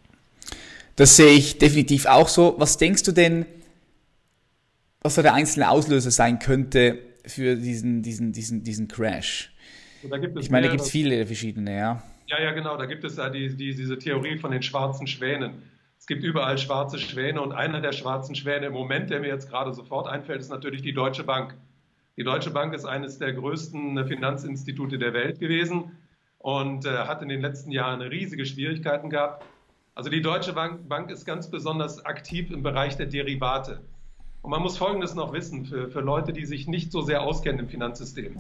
Das sehe ich definitiv auch so. Was denkst du denn, was so der einzelne Auslöser sein könnte für diesen, diesen, diesen, diesen Crash? ich meine, da gibt es viele verschiedene, ja. Ja, ja, genau. Da gibt es ja die, die, diese Theorie von den schwarzen Schwänen. Es gibt überall schwarze Schwäne und einer der schwarzen Schwäne im Moment, der mir jetzt gerade sofort einfällt, ist natürlich die Deutsche Bank. Die Deutsche Bank ist eines der größten Finanzinstitute der Welt gewesen und äh, hat in den letzten Jahren riesige Schwierigkeiten gehabt. Also die Deutsche Bank, Bank, ist ganz besonders aktiv im Bereich der Derivate. Und man muss Folgendes noch wissen für, für Leute, die sich nicht so sehr auskennen im Finanzsystem.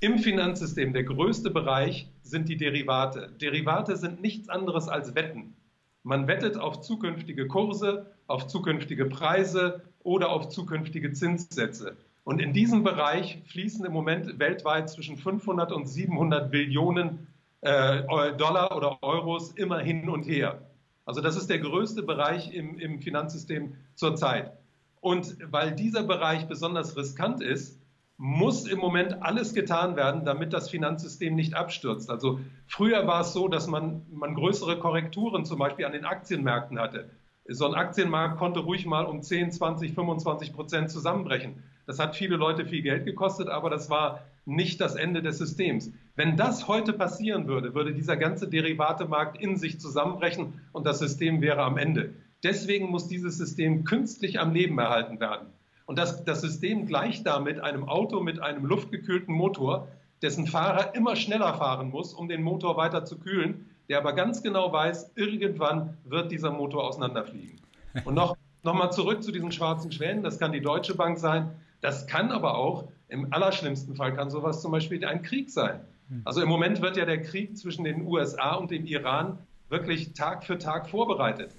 Im Finanzsystem, der größte Bereich sind die Derivate. Derivate sind nichts anderes als Wetten. Man wettet auf zukünftige Kurse, auf zukünftige Preise oder auf zukünftige Zinssätze. Und in diesem Bereich fließen im Moment weltweit zwischen 500 und 700 Billionen äh, Dollar oder Euros immer hin und her. Also das ist der größte Bereich im, im Finanzsystem zurzeit. Und weil dieser Bereich besonders riskant ist, muss im Moment alles getan werden, damit das Finanzsystem nicht abstürzt. Also früher war es so, dass man, man größere Korrekturen zum Beispiel an den Aktienmärkten hatte. So ein Aktienmarkt konnte ruhig mal um 10, 20, 25 Prozent zusammenbrechen. Das hat viele Leute viel Geld gekostet, aber das war nicht das Ende des Systems. Wenn das heute passieren würde, würde dieser ganze Derivatemarkt in sich zusammenbrechen und das System wäre am Ende. Deswegen muss dieses System künstlich am Leben erhalten werden. Und das, das System gleicht damit einem Auto mit einem luftgekühlten Motor, dessen Fahrer immer schneller fahren muss, um den Motor weiter zu kühlen, der aber ganz genau weiß, irgendwann wird dieser Motor auseinanderfliegen. Und noch, noch mal zurück zu diesen schwarzen Schwänen, das kann die Deutsche Bank sein. Das kann aber auch, im allerschlimmsten Fall kann sowas zum Beispiel ein Krieg sein. Hm. Also im Moment wird ja der Krieg zwischen den USA und dem Iran wirklich Tag für Tag vorbereitet.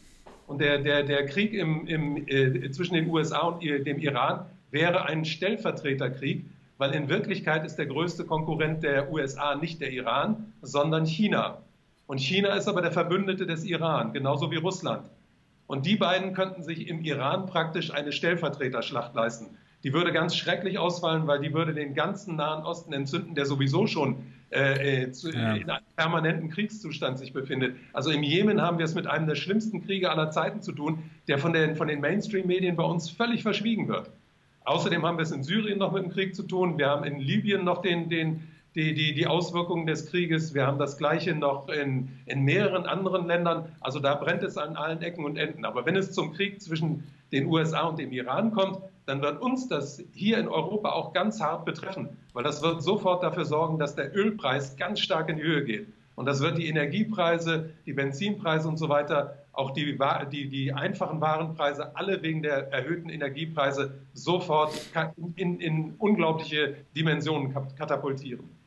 Und der, der, der Krieg im, im, äh, zwischen den USA und dem Iran wäre ein Stellvertreterkrieg, weil in Wirklichkeit ist der größte Konkurrent der USA nicht der Iran, sondern China. Und China ist aber der Verbündete des Iran, genauso wie Russland. Und die beiden könnten sich im Iran praktisch eine Stellvertreterschlacht leisten die würde ganz schrecklich ausfallen, weil die würde den ganzen Nahen Osten entzünden, der sowieso schon äh, äh, zu, ja. in einem permanenten Kriegszustand sich befindet. Also im Jemen haben wir es mit einem der schlimmsten Kriege aller Zeiten zu tun, der von den, von den Mainstream-Medien bei uns völlig verschwiegen wird. Außerdem haben wir es in Syrien noch mit dem Krieg zu tun. Wir haben in Libyen noch den, den, die, die, die Auswirkungen des Krieges. Wir haben das Gleiche noch in, in mehreren anderen Ländern. Also da brennt es an allen Ecken und Enden. Aber wenn es zum Krieg zwischen den USA und dem Iran kommt, dann wird uns das hier in Europa auch ganz hart betreffen, weil das wird sofort dafür sorgen, dass der Ölpreis ganz stark in die Höhe geht. Und das wird die Energiepreise, die Benzinpreise und so weiter, auch die, die, die einfachen Warenpreise, alle wegen der erhöhten Energiepreise sofort in, in unglaubliche Dimensionen katapultieren.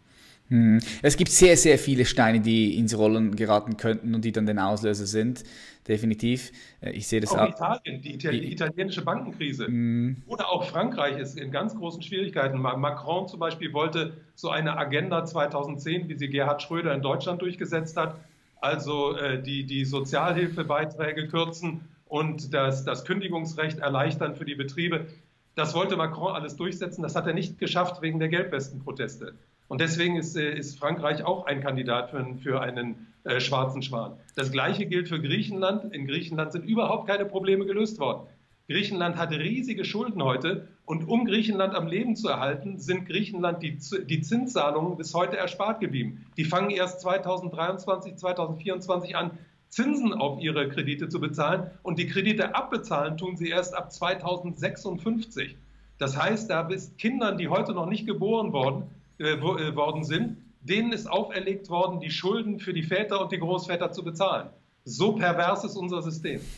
Hm. Es gibt sehr, sehr viele Steine, die ins Rollen geraten könnten und die dann den Auslöser sind. Definitiv. Äh, ich sehe das auch. Auch Italien, die, die italienische Bankenkrise. Mm. Oder auch Frankreich ist in ganz großen Schwierigkeiten. Macron zum Beispiel wollte so eine Agenda 2010, wie sie Gerhard Schröder in Deutschland durchgesetzt hat, also äh, die, die Sozialhilfebeiträge kürzen und das, das Kündigungsrecht erleichtern für die Betriebe. Das wollte Macron alles durchsetzen. Das hat er nicht geschafft wegen der Gelbwestenproteste. Und deswegen ist, äh, ist Frankreich auch ein Kandidat für, für einen äh, schwarzen Schwan. Das Gleiche gilt für Griechenland. In Griechenland sind überhaupt keine Probleme gelöst worden. Griechenland hat riesige Schulden heute und um Griechenland am Leben zu erhalten, sind Griechenland die, die Zinszahlungen bis heute erspart geblieben. Die fangen erst 2023, 2024 an, Zinsen auf ihre Kredite zu bezahlen und die Kredite abbezahlen tun sie erst ab 2056. Das heißt, da bis Kindern, die heute noch nicht geboren worden, äh, äh, worden sind, denen ist auferlegt worden, die Schulden für die Väter und die Großväter zu bezahlen. So pervers ist unser System. [laughs]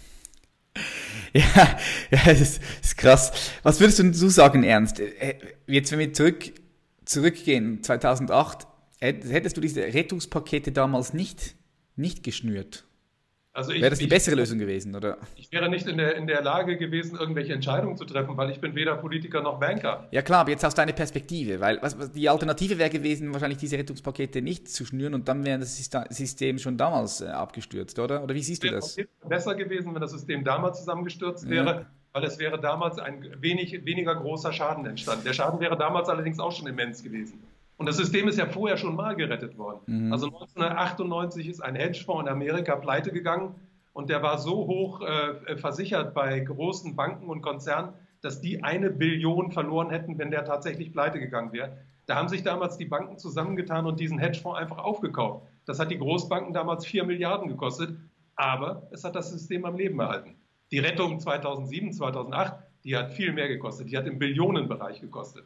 Ja, ja das, ist, das ist krass. Was würdest du sagen, Ernst? Äh, jetzt, wenn wir zurück, zurückgehen, 2008, hättest du diese Rettungspakete damals nicht, nicht geschnürt? Also wäre das die bessere Lösung gewesen, oder? Ich wäre nicht in der, in der Lage gewesen, irgendwelche Entscheidungen zu treffen, weil ich bin weder Politiker noch Banker. Ja klar, aber jetzt aus deiner Perspektive, weil was, was, die Alternative wäre gewesen, wahrscheinlich diese Rettungspakete nicht zu schnüren und dann wäre das System schon damals äh, abgestürzt, oder? Oder wie siehst du das? Es wäre besser gewesen, wenn das System damals zusammengestürzt wäre, ja. weil es wäre damals ein wenig, weniger großer Schaden entstanden. Der Schaden wäre damals allerdings auch schon immens gewesen. Und das System ist ja vorher schon mal gerettet worden. Mhm. Also 1998 ist ein Hedgefonds in Amerika pleite gegangen und der war so hoch äh, versichert bei großen Banken und Konzernen, dass die eine Billion verloren hätten, wenn der tatsächlich pleite gegangen wäre. Da haben sich damals die Banken zusammengetan und diesen Hedgefonds einfach aufgekauft. Das hat die Großbanken damals 4 Milliarden gekostet, aber es hat das System am Leben erhalten. Die Rettung 2007, 2008, die hat viel mehr gekostet. Die hat im Billionenbereich gekostet.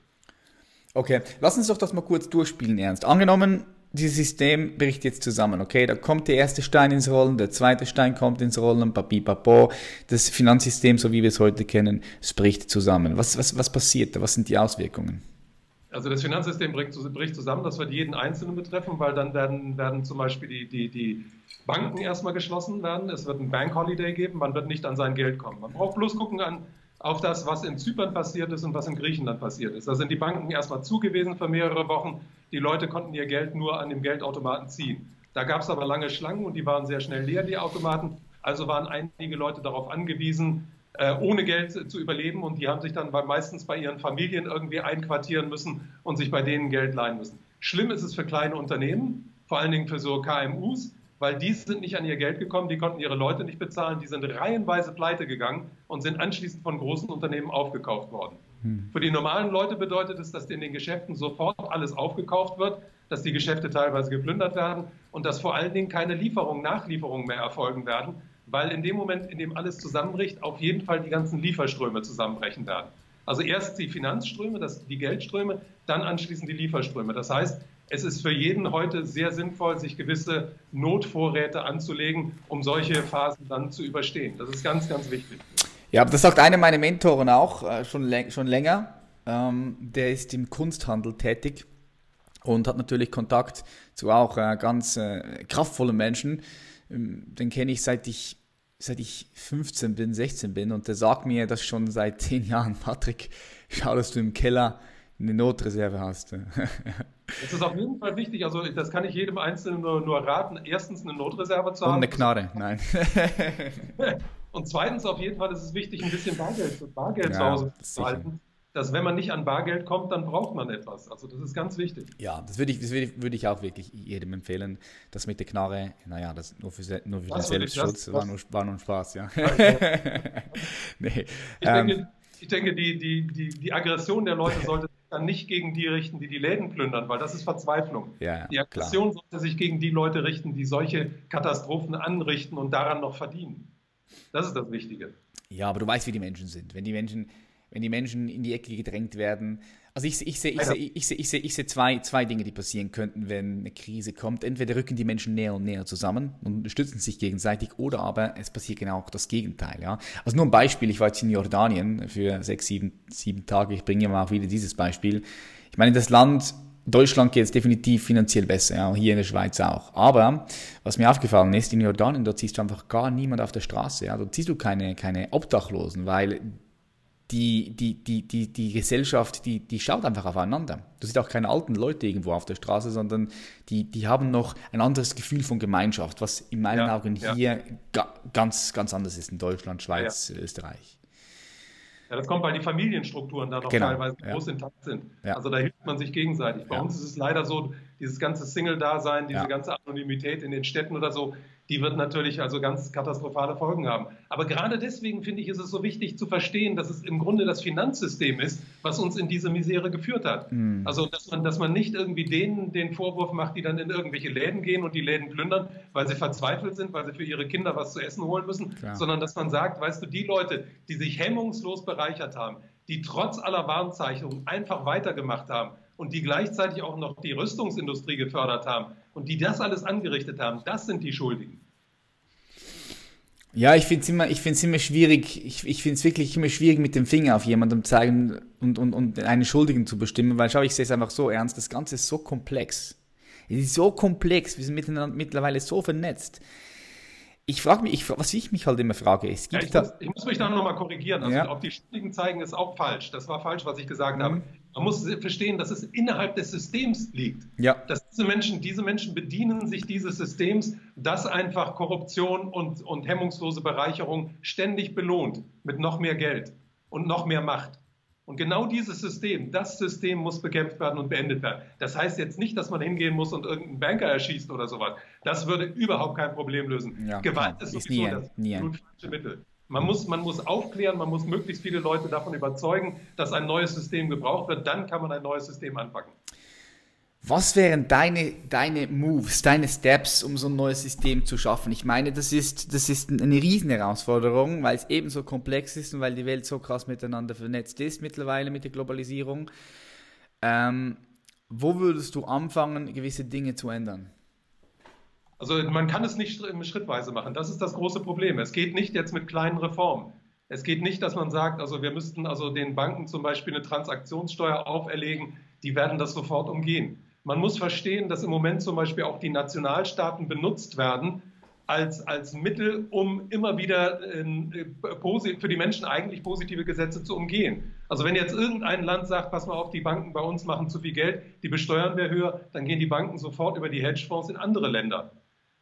Okay, lass uns doch das mal kurz durchspielen, Ernst. Angenommen, dieses System bricht jetzt zusammen, okay? Da kommt der erste Stein ins Rollen, der zweite Stein kommt ins Rollen, papi, papo. Das Finanzsystem, so wie wir es heute kennen, es bricht zusammen. Was, was, was passiert da? Was sind die Auswirkungen? Also das Finanzsystem bricht, zusammen, das wird jeden Einzelnen betreffen, weil dann werden, werden zum Beispiel die, die, die Banken erstmal geschlossen werden. Es wird ein Bank Holiday geben, man wird nicht an sein Geld kommen. Man braucht bloß gucken an, auf das, was in Zypern passiert ist und was in Griechenland passiert ist. Da sind die Banken erstmal zugewiesen für mehrere Wochen. Die Leute konnten ihr Geld nur an dem Geldautomaten ziehen. Da gab es aber lange Schlangen und die waren sehr schnell leer, die Automaten. Also waren einige Leute darauf angewiesen, äh, ohne Geld zu überleben und die haben sich dann meistens bei ihren Familien irgendwie einquartieren müssen und sich bei denen Geld leihen müssen. Schlimm ist es für kleine Unternehmen, vor allen Dingen für so KMUs, weil die sind nicht an ihr Geld gekommen, die konnten ihre Leute nicht bezahlen, die sind reihenweise pleite gegangen und sind anschließend von großen Unternehmen aufgekauft worden. Hm. Für die normalen Leute bedeutet es, dass in den Geschäften sofort alles aufgekauft wird, dass die Geschäfte teilweise geplündert werden und dass vor allen Dingen keine Lieferungen, Nachlieferungen mehr erfolgen werden, weil in dem Moment, in dem alles zusammenbricht, auf jeden Fall die ganzen Lieferströme zusammenbrechen werden. Also erst die Finanzströme, das, die Geldströme, dann anschließend die Lieferströme. Das heißt, es ist für jeden heute sehr sinnvoll, sich gewisse Notvorräte anzulegen, um solche Phasen dann zu überstehen. Das ist ganz, ganz wichtig. Ja, das sagt einer meiner Mentoren auch äh, schon, schon länger. Ähm, der ist im Kunsthandel tätig und hat natürlich Kontakt zu auch äh, ganz äh, kraftvollen Menschen. Ähm, den kenne ich seit ich seit ich 15 bin, 16 bin und der sagt mir das schon seit [laughs] 10 Jahren, Patrick, schau, dass du im Keller eine Notreserve hast. [laughs] Das ist auf jeden Fall wichtig. Also das kann ich jedem Einzelnen nur, nur raten. Erstens eine Notreserve zu haben. Und eine Knarre, nein. [laughs] Und zweitens auf jeden Fall ist es wichtig, ein bisschen Bargeld, Bargeld ja, zu Hause zu halten. Dass wenn man nicht an Bargeld kommt, dann braucht man etwas. Also das ist ganz wichtig. Ja, das würde ich, das würde ich, würde ich auch wirklich jedem empfehlen. Das mit der Knarre, naja, das nur für, nur für den Selbstschutz das, war, nur, war nur Spaß, ja. [laughs] nee. Ich ähm, denke, ich denke die, die, die, die Aggression der Leute sollte dann nicht gegen die richten, die die Läden plündern, weil das ist Verzweiflung. Ja, die Aggression klar. sollte sich gegen die Leute richten, die solche Katastrophen anrichten und daran noch verdienen. Das ist das Wichtige. Ja, aber du weißt, wie die Menschen sind. Wenn die Menschen, wenn die Menschen in die Ecke gedrängt werden, also ich, ich sehe ich seh, ich seh, ich seh, ich seh zwei, zwei Dinge, die passieren könnten, wenn eine Krise kommt. Entweder rücken die Menschen näher und näher zusammen und unterstützen sich gegenseitig, oder aber es passiert genau das Gegenteil. Ja? Also nur ein Beispiel, ich war jetzt in Jordanien für sechs, sieben, sieben Tage, ich bringe mal auch wieder dieses Beispiel. Ich meine, das Land Deutschland geht es definitiv finanziell besser, ja, hier in der Schweiz auch. Aber was mir aufgefallen ist, in Jordanien, dort siehst du einfach gar niemand auf der Straße. Ja. Dort siehst du keine, keine Obdachlosen, weil die, die, die, die, die Gesellschaft, die, die schaut einfach aufeinander. Du siehst auch keine alten Leute irgendwo auf der Straße, sondern die, die haben noch ein anderes Gefühl von Gemeinschaft, was in meinen ja, Augen hier ja. ga, ganz, ganz anders ist in Deutschland, Schweiz. Österreich. Ja, das kommt, weil die Familienstrukturen da noch genau, teilweise ja. groß intakt sind. Ja. Also da hilft man sich gegenseitig. Bei uns ist es leider so, dieses ganze Single-Dasein, diese ganze Anonymität in den Städten oder so, die wird natürlich also ganz katastrophale Folgen haben. Aber gerade deswegen finde ich, ist es so wichtig zu verstehen, dass es im Grunde das Finanzsystem ist, was uns in diese Misere geführt hat. Mhm. Also, dass man, dass man nicht irgendwie denen den Vorwurf macht, die dann in irgendwelche Läden gehen und die Läden plündern, weil sie verzweifelt sind, weil sie für ihre Kinder was zu essen holen müssen, Klar. sondern dass man sagt, weißt du, die Leute, die sich hemmungslos bereichert haben, die trotz aller Warnzeichnungen einfach weitergemacht haben und die gleichzeitig auch noch die Rüstungsindustrie gefördert haben und die das alles angerichtet haben, das sind die Schuldigen. Ja, ich finde es immer, immer schwierig, ich, ich finde es wirklich immer schwierig, mit dem Finger auf jemanden zu zeigen und, und, und einen Schuldigen zu bestimmen, weil schau, ich sehe es einfach so ernst, das Ganze ist so komplex. Es ist so komplex, wir sind miteinander mittlerweile so vernetzt ich frage mich, ich, was ich mich halt immer frage, es gibt ja, ich, muss, ich muss mich da nochmal korrigieren. Also, ja. auf die Schuldigen zeigen ist auch falsch. Das war falsch, was ich gesagt mhm. habe. Man muss verstehen, dass es innerhalb des Systems liegt. Ja. Dass diese Menschen, diese Menschen bedienen sich dieses Systems, das einfach Korruption und, und hemmungslose Bereicherung ständig belohnt mit noch mehr Geld und noch mehr Macht. Und genau dieses System, das System muss bekämpft werden und beendet werden. Das heißt jetzt nicht, dass man hingehen muss und irgendeinen Banker erschießt oder sowas. Das würde überhaupt kein Problem lösen. Ja, Gewalt ist sowieso ist das falsche Mittel. Man muss, man muss aufklären, man muss möglichst viele Leute davon überzeugen, dass ein neues System gebraucht wird. Dann kann man ein neues System anpacken. Was wären deine, deine Moves, deine Steps, um so ein neues System zu schaffen? Ich meine, das ist, das ist eine Riesenherausforderung, weil es eben so komplex ist und weil die Welt so krass miteinander vernetzt ist mittlerweile mit der Globalisierung. Ähm, wo würdest du anfangen, gewisse Dinge zu ändern? Also man kann es nicht schrittweise machen. Das ist das große Problem. Es geht nicht jetzt mit kleinen Reformen. Es geht nicht, dass man sagt, also wir müssten also den Banken zum Beispiel eine Transaktionssteuer auferlegen, die werden das sofort umgehen. Man muss verstehen, dass im Moment zum Beispiel auch die Nationalstaaten benutzt werden als, als Mittel, um immer wieder äh, für die Menschen eigentlich positive Gesetze zu umgehen. Also wenn jetzt irgendein Land sagt, pass mal auf, die Banken bei uns machen zu viel Geld, die besteuern wir höher, dann gehen die Banken sofort über die Hedgefonds in andere Länder.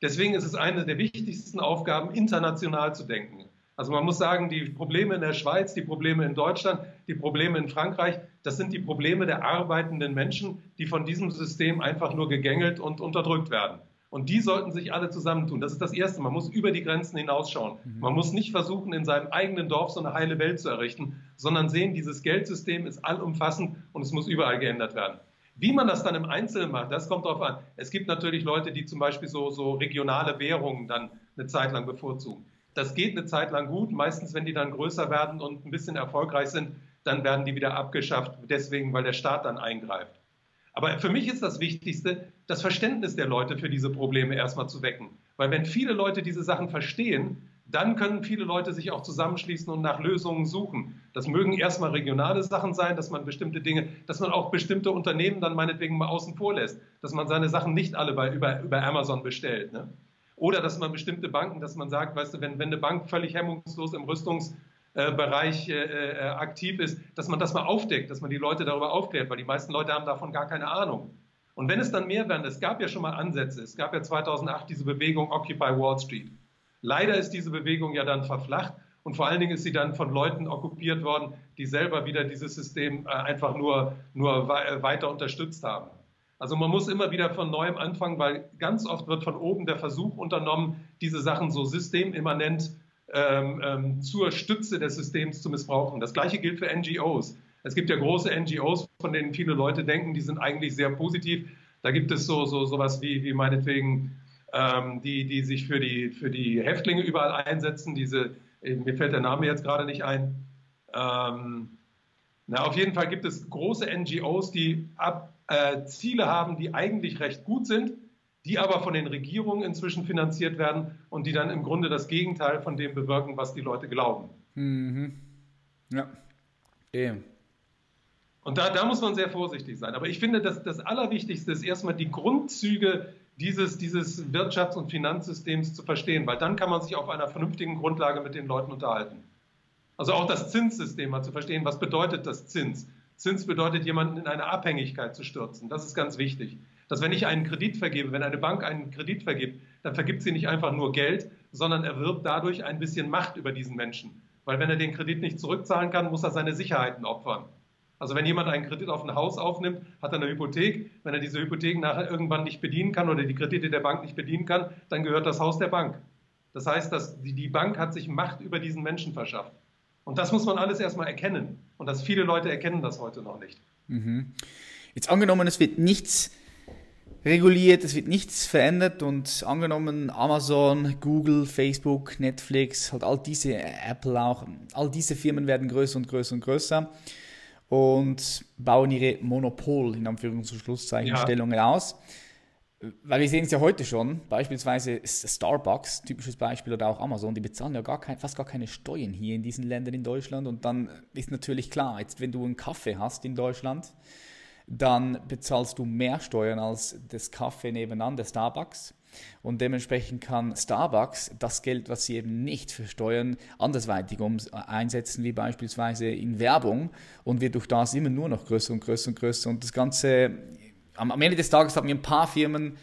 Deswegen ist es eine der wichtigsten Aufgaben, international zu denken. Also man muss sagen, die Probleme in der Schweiz, die Probleme in Deutschland, die Probleme in Frankreich, das sind die Probleme der arbeitenden Menschen, die von diesem System einfach nur gegängelt und unterdrückt werden. Und die sollten sich alle zusammentun. Das ist das Erste. Man muss über die Grenzen hinausschauen. Mhm. Man muss nicht versuchen, in seinem eigenen Dorf so eine heile Welt zu errichten, sondern sehen, dieses Geldsystem ist allumfassend und es muss überall geändert werden. Wie man das dann im Einzelnen macht, das kommt darauf an. Es gibt natürlich Leute, die zum Beispiel so, so regionale Währungen dann eine Zeit lang bevorzugen. Das geht eine Zeit lang gut. Meistens, wenn die dann größer werden und ein bisschen erfolgreich sind, dann werden die wieder abgeschafft, deswegen, weil der Staat dann eingreift. Aber für mich ist das Wichtigste, das Verständnis der Leute für diese Probleme erstmal zu wecken. Weil wenn viele Leute diese Sachen verstehen, dann können viele Leute sich auch zusammenschließen und nach Lösungen suchen. Das mögen erstmal regionale Sachen sein, dass man bestimmte Dinge, dass man auch bestimmte Unternehmen dann meinetwegen mal außen vor lässt, dass man seine Sachen nicht alle bei, über, über Amazon bestellt. Ne? Oder dass man bestimmte Banken, dass man sagt, weißt du, wenn, wenn eine Bank völlig hemmungslos im Rüstungsbereich äh, äh, aktiv ist, dass man das mal aufdeckt, dass man die Leute darüber aufklärt, weil die meisten Leute haben davon gar keine Ahnung. Und wenn es dann mehr werden, es gab ja schon mal Ansätze, es gab ja 2008 diese Bewegung Occupy Wall Street. Leider ist diese Bewegung ja dann verflacht und vor allen Dingen ist sie dann von Leuten okkupiert worden, die selber wieder dieses System äh, einfach nur, nur weiter unterstützt haben. Also man muss immer wieder von neuem anfangen, weil ganz oft wird von oben der Versuch unternommen, diese Sachen so systemimmanent ähm, ähm, zur Stütze des Systems zu missbrauchen. Das gleiche gilt für NGOs. Es gibt ja große NGOs, von denen viele Leute denken, die sind eigentlich sehr positiv. Da gibt es so, so sowas wie, wie meinetwegen ähm, die, die sich für die, für die Häftlinge überall einsetzen. Diese, mir fällt der Name jetzt gerade nicht ein. Ähm, na, auf jeden Fall gibt es große NGOs, die ab, äh, Ziele haben, die eigentlich recht gut sind, die aber von den Regierungen inzwischen finanziert werden und die dann im Grunde das Gegenteil von dem bewirken, was die Leute glauben. Mhm. Ja. Eben. Und da, da muss man sehr vorsichtig sein. Aber ich finde, dass das Allerwichtigste ist erstmal die Grundzüge dieses, dieses Wirtschafts- und Finanzsystems zu verstehen, weil dann kann man sich auf einer vernünftigen Grundlage mit den Leuten unterhalten. Also auch das Zinssystem mal zu verstehen, was bedeutet das Zins? Zins bedeutet, jemanden in eine Abhängigkeit zu stürzen. Das ist ganz wichtig. Dass wenn ich einen Kredit vergebe, wenn eine Bank einen Kredit vergibt, dann vergibt sie nicht einfach nur Geld, sondern erwirbt dadurch ein bisschen Macht über diesen Menschen. weil wenn er den Kredit nicht zurückzahlen kann, muss er seine Sicherheiten opfern. Also wenn jemand einen Kredit auf ein Haus aufnimmt, hat er eine Hypothek. Wenn er diese Hypothek nachher irgendwann nicht bedienen kann oder die Kredite der Bank nicht bedienen kann, dann gehört das Haus der Bank. Das heißt, dass die, Bank hat sich Macht über diesen Menschen verschafft. Und das muss man alles erstmal erkennen. Und dass viele Leute erkennen das heute noch nicht. Mhm. Jetzt angenommen, es wird nichts reguliert, es wird nichts verändert und angenommen Amazon, Google, Facebook, Netflix, halt all diese, Apple auch, all diese Firmen werden größer und größer und größer und bauen ihre Monopol, in Anführungs- und Schlusszeichen, ja. aus. Weil wir sehen es ja heute schon, beispielsweise Starbucks, typisches Beispiel, oder auch Amazon, die bezahlen ja gar kein, fast gar keine Steuern hier in diesen Ländern in Deutschland. Und dann ist natürlich klar, jetzt wenn du einen Kaffee hast in Deutschland, dann bezahlst du mehr Steuern als das Kaffee nebenan, der Starbucks. Und dementsprechend kann Starbucks das Geld, was sie eben nicht für Steuern andersweitig um, einsetzen, wie beispielsweise in Werbung, und wird durch das immer nur noch größer und größer und größer. Und das Ganze, am, am Ende des Tages haben wir ein paar Firmen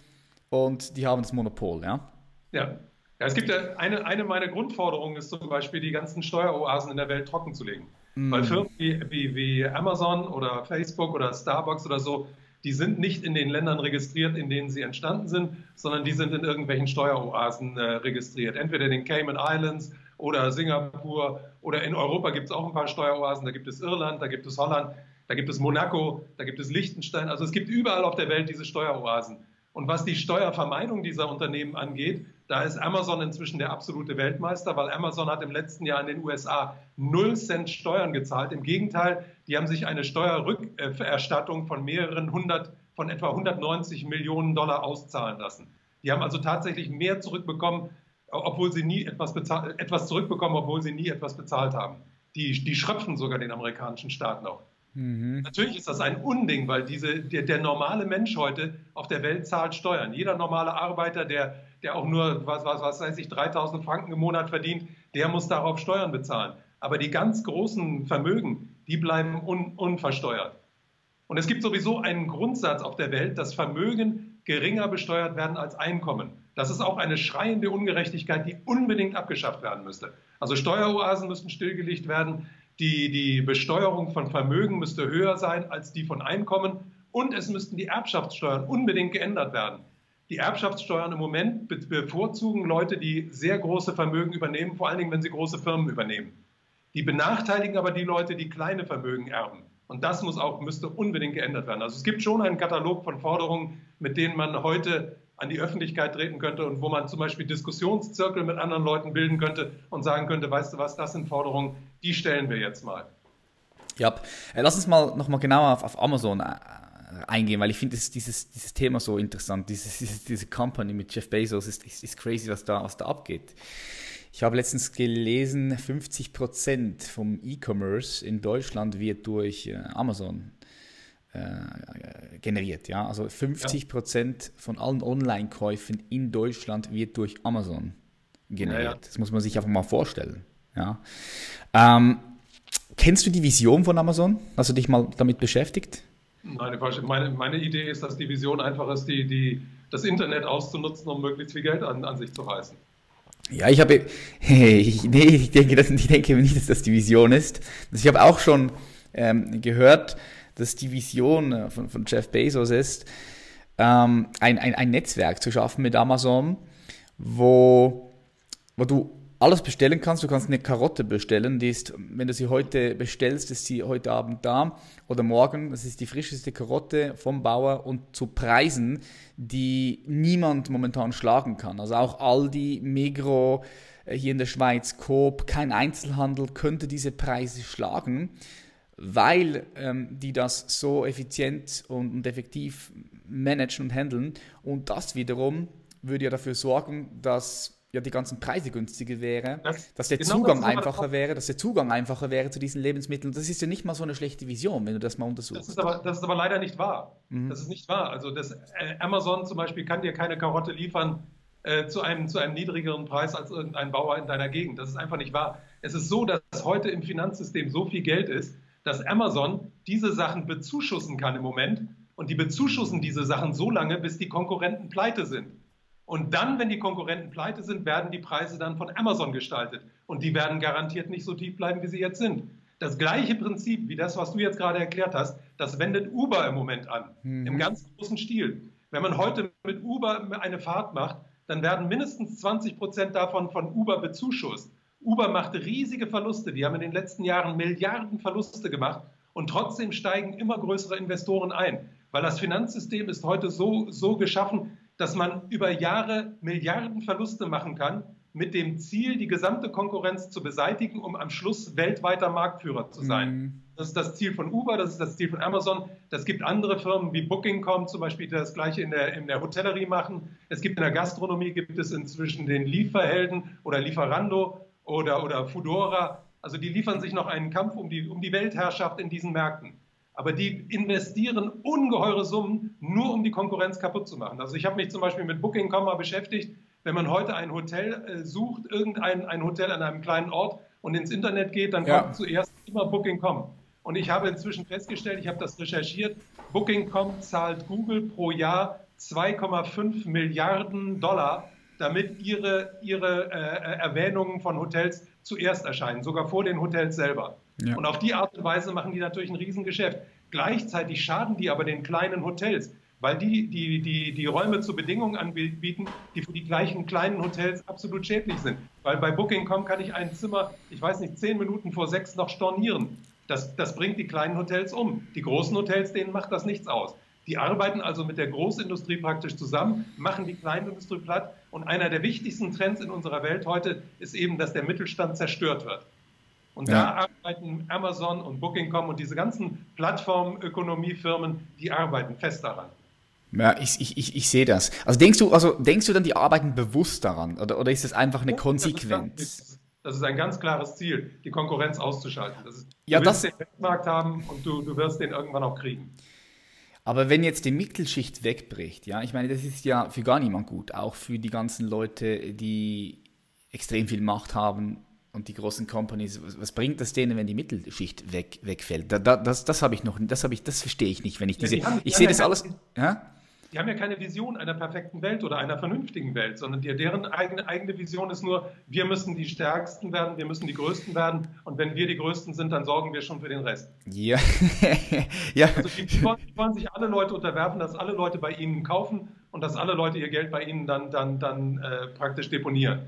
und die haben das Monopol. Ja. ja. Ja, es gibt ja eine, eine meiner Grundforderungen ist zum Beispiel, die ganzen Steueroasen in der Welt trocken zu legen. Mhm. Weil Firmen wie, wie, wie Amazon oder Facebook oder Starbucks oder so, die sind nicht in den Ländern registriert, in denen sie entstanden sind, sondern die sind in irgendwelchen Steueroasen äh, registriert. Entweder in den Cayman Islands oder Singapur oder in Europa gibt es auch ein paar Steueroasen. Da gibt es Irland, da gibt es Holland, da gibt es Monaco, da gibt es Liechtenstein. Also es gibt überall auf der Welt diese Steueroasen. Und was die Steuervermeidung dieser Unternehmen angeht, da ist Amazon inzwischen der absolute Weltmeister, weil Amazon hat im letzten Jahr in den USA 0 Cent Steuern gezahlt. Im Gegenteil, die haben sich eine Steuerrückerstattung von mehreren hundert, von etwa 190 Millionen Dollar auszahlen lassen. Die haben also tatsächlich mehr zurückbekommen, obwohl sie nie etwas, bezahlt, etwas zurückbekommen, obwohl sie nie etwas bezahlt haben. Die, die schröpfen sogar den amerikanischen Staat noch. Mhm. Natürlich ist das ein Unding, weil diese, der, der, normale Mensch heute auf der Welt zahlt Steuern. Jeder normale Arbeiter, der, der auch nur, was, was, was weiß ich, 3000 Franken im Monat verdient, der muss darauf Steuern bezahlen. Aber die ganz großen Vermögen, die bleiben un, unversteuert. Und es gibt sowieso einen Grundsatz auf der Welt, dass Vermögen geringer besteuert werden als Einkommen. Das ist auch eine schreiende Ungerechtigkeit, die unbedingt abgeschafft werden müsste. Also Steueroasen müssten stillgelegt werden. Die, die Besteuerung von Vermögen müsste höher sein als die von Einkommen und es müssten die Erbschaftssteuern unbedingt geändert werden. Die Erbschaftssteuern im Moment bevorzugen Leute, die sehr große Vermögen übernehmen, vor allen Dingen, wenn sie große Firmen übernehmen. Die benachteiligen aber die Leute, die kleine Vermögen erben. Und das muss auch, müsste unbedingt geändert werden. Also es gibt schon einen Katalog von Forderungen, mit denen man heute an die Öffentlichkeit treten könnte und wo man zum Beispiel Diskussionszirkel mit anderen Leuten bilden könnte und sagen könnte, weißt du was, das sind Forderungen, die stellen wir jetzt mal. Ja, äh, lass uns mal nochmal genauer auf, auf Amazon äh, eingehen, weil ich finde dieses, dieses Thema so interessant. Dieses, diese, diese Company mit Jeff Bezos ist, ist, ist crazy, was da, was da abgeht. Ich habe letztens gelesen, 50% vom E-Commerce in Deutschland wird durch äh, Amazon äh, generiert. Ja? Also 50 Prozent ja. von allen Online-Käufen in Deutschland wird durch Amazon generiert. Ja, ja. Das muss man sich einfach mal vorstellen. Ja? Ähm, kennst du die Vision von Amazon? Hast du dich mal damit beschäftigt? Meine, meine, meine Idee ist, dass die Vision einfach ist, die, die, das Internet auszunutzen, um möglichst viel Geld an, an sich zu reißen. Ja, ich habe, hey, [laughs] ich, nee, ich denke, das, ich denke nicht, dass das die Vision ist. Ich habe auch schon ähm, gehört, dass die Vision äh, von, von Jeff Bezos ist, ähm, ein, ein, ein Netzwerk zu schaffen mit Amazon, wo, wo du alles bestellen kannst. Du kannst eine Karotte bestellen, die ist, wenn du sie heute bestellst, ist sie heute Abend da oder morgen. Das ist die frischeste Karotte vom Bauer und zu Preisen, die niemand momentan schlagen kann. Also auch Aldi, Migro, äh, hier in der Schweiz, Coop, kein Einzelhandel könnte diese Preise schlagen weil ähm, die das so effizient und, und effektiv managen und handeln. Und das wiederum würde ja dafür sorgen, dass ja die ganzen Preise günstiger wären, das, dass der genau Zugang das einfacher wäre, dass der Zugang einfacher wäre zu diesen Lebensmitteln. Das ist ja nicht mal so eine schlechte Vision, wenn du das mal untersuchst. Das ist aber, das ist aber leider nicht wahr. Mhm. Das ist nicht wahr. Also das, äh, Amazon zum Beispiel kann dir keine Karotte liefern äh, zu, einem, zu einem niedrigeren Preis als irgendein Bauer in deiner Gegend. Das ist einfach nicht wahr. Es ist so, dass heute im Finanzsystem so viel Geld ist, dass Amazon diese Sachen bezuschussen kann im Moment. Und die bezuschussen diese Sachen so lange, bis die Konkurrenten pleite sind. Und dann, wenn die Konkurrenten pleite sind, werden die Preise dann von Amazon gestaltet. Und die werden garantiert nicht so tief bleiben, wie sie jetzt sind. Das gleiche Prinzip wie das, was du jetzt gerade erklärt hast, das wendet Uber im Moment an, mhm. im ganz großen Stil. Wenn man heute mit Uber eine Fahrt macht, dann werden mindestens 20 Prozent davon von Uber bezuschusst. Uber macht riesige Verluste. Die haben in den letzten Jahren Milliarden Verluste gemacht und trotzdem steigen immer größere Investoren ein, weil das Finanzsystem ist heute so, so geschaffen, dass man über Jahre Milliarden Verluste machen kann mit dem Ziel, die gesamte Konkurrenz zu beseitigen, um am Schluss weltweiter Marktführer zu sein. Mhm. Das ist das Ziel von Uber, das ist das Ziel von Amazon. Das gibt andere Firmen wie Booking.com zum Beispiel, die das gleiche in der, in der Hotellerie machen. Es gibt in der Gastronomie, gibt es inzwischen den Lieferhelden oder Lieferando oder, oder Foodora. Also die liefern sich noch einen Kampf um die, um die Weltherrschaft in diesen Märkten. Aber die investieren ungeheure Summen, nur um die Konkurrenz kaputt zu machen. Also ich habe mich zum Beispiel mit Booking.com mal beschäftigt wenn man heute ein Hotel äh, sucht, irgendein ein Hotel an einem kleinen Ort und ins Internet geht, dann ja. kommt zuerst immer Booking.com. Und ich habe inzwischen festgestellt, ich habe das recherchiert, Booking.com zahlt Google pro Jahr 2,5 Milliarden Dollar, damit ihre, ihre äh, Erwähnungen von Hotels zuerst erscheinen, sogar vor den Hotels selber. Ja. Und auf die Art und Weise machen die natürlich ein Riesengeschäft. Gleichzeitig schaden die aber den kleinen Hotels weil die, die, die, die Räume zu Bedingungen anbieten, die für die gleichen kleinen Hotels absolut schädlich sind. Weil bei Booking.com kann ich ein Zimmer, ich weiß nicht, zehn Minuten vor sechs noch stornieren. Das, das bringt die kleinen Hotels um. Die großen Hotels, denen macht das nichts aus. Die arbeiten also mit der Großindustrie praktisch zusammen, machen die Kleinindustrie platt. Und einer der wichtigsten Trends in unserer Welt heute ist eben, dass der Mittelstand zerstört wird. Und ja. da arbeiten Amazon und Booking.com und diese ganzen Plattformökonomiefirmen, die arbeiten fest daran. Ja, ich, ich, ich, ich sehe das. Also denkst du, also denkst du dann, die arbeiten bewusst daran oder, oder ist das einfach eine Konsequenz? Das ist, ein ganz klares Ziel, die Konkurrenz auszuschalten. Das ist, ja, du willst das, den Weltmarkt haben und du, du wirst den irgendwann auch kriegen. Aber wenn jetzt die Mittelschicht wegbricht, ja, ich meine, das ist ja für gar niemand gut, auch für die ganzen Leute, die extrem viel Macht haben und die großen Companies, was bringt das denen, wenn die Mittelschicht weg, wegfällt? Da, da, das das habe ich noch, das habe ich, das verstehe ich nicht, wenn ich diese, ja, haben, ich sehe das alles, ja? Die haben ja keine Vision einer perfekten Welt oder einer vernünftigen Welt, sondern die, deren eigene, eigene Vision ist nur, wir müssen die Stärksten werden, wir müssen die Größten werden und wenn wir die Größten sind, dann sorgen wir schon für den Rest. Ja. [laughs] ja. Also die, die, wollen, die, wollen, sich alle Leute unterwerfen, dass alle Leute bei ihnen kaufen und dass alle Leute ihr Geld bei ihnen dann, dann, dann äh, praktisch deponieren.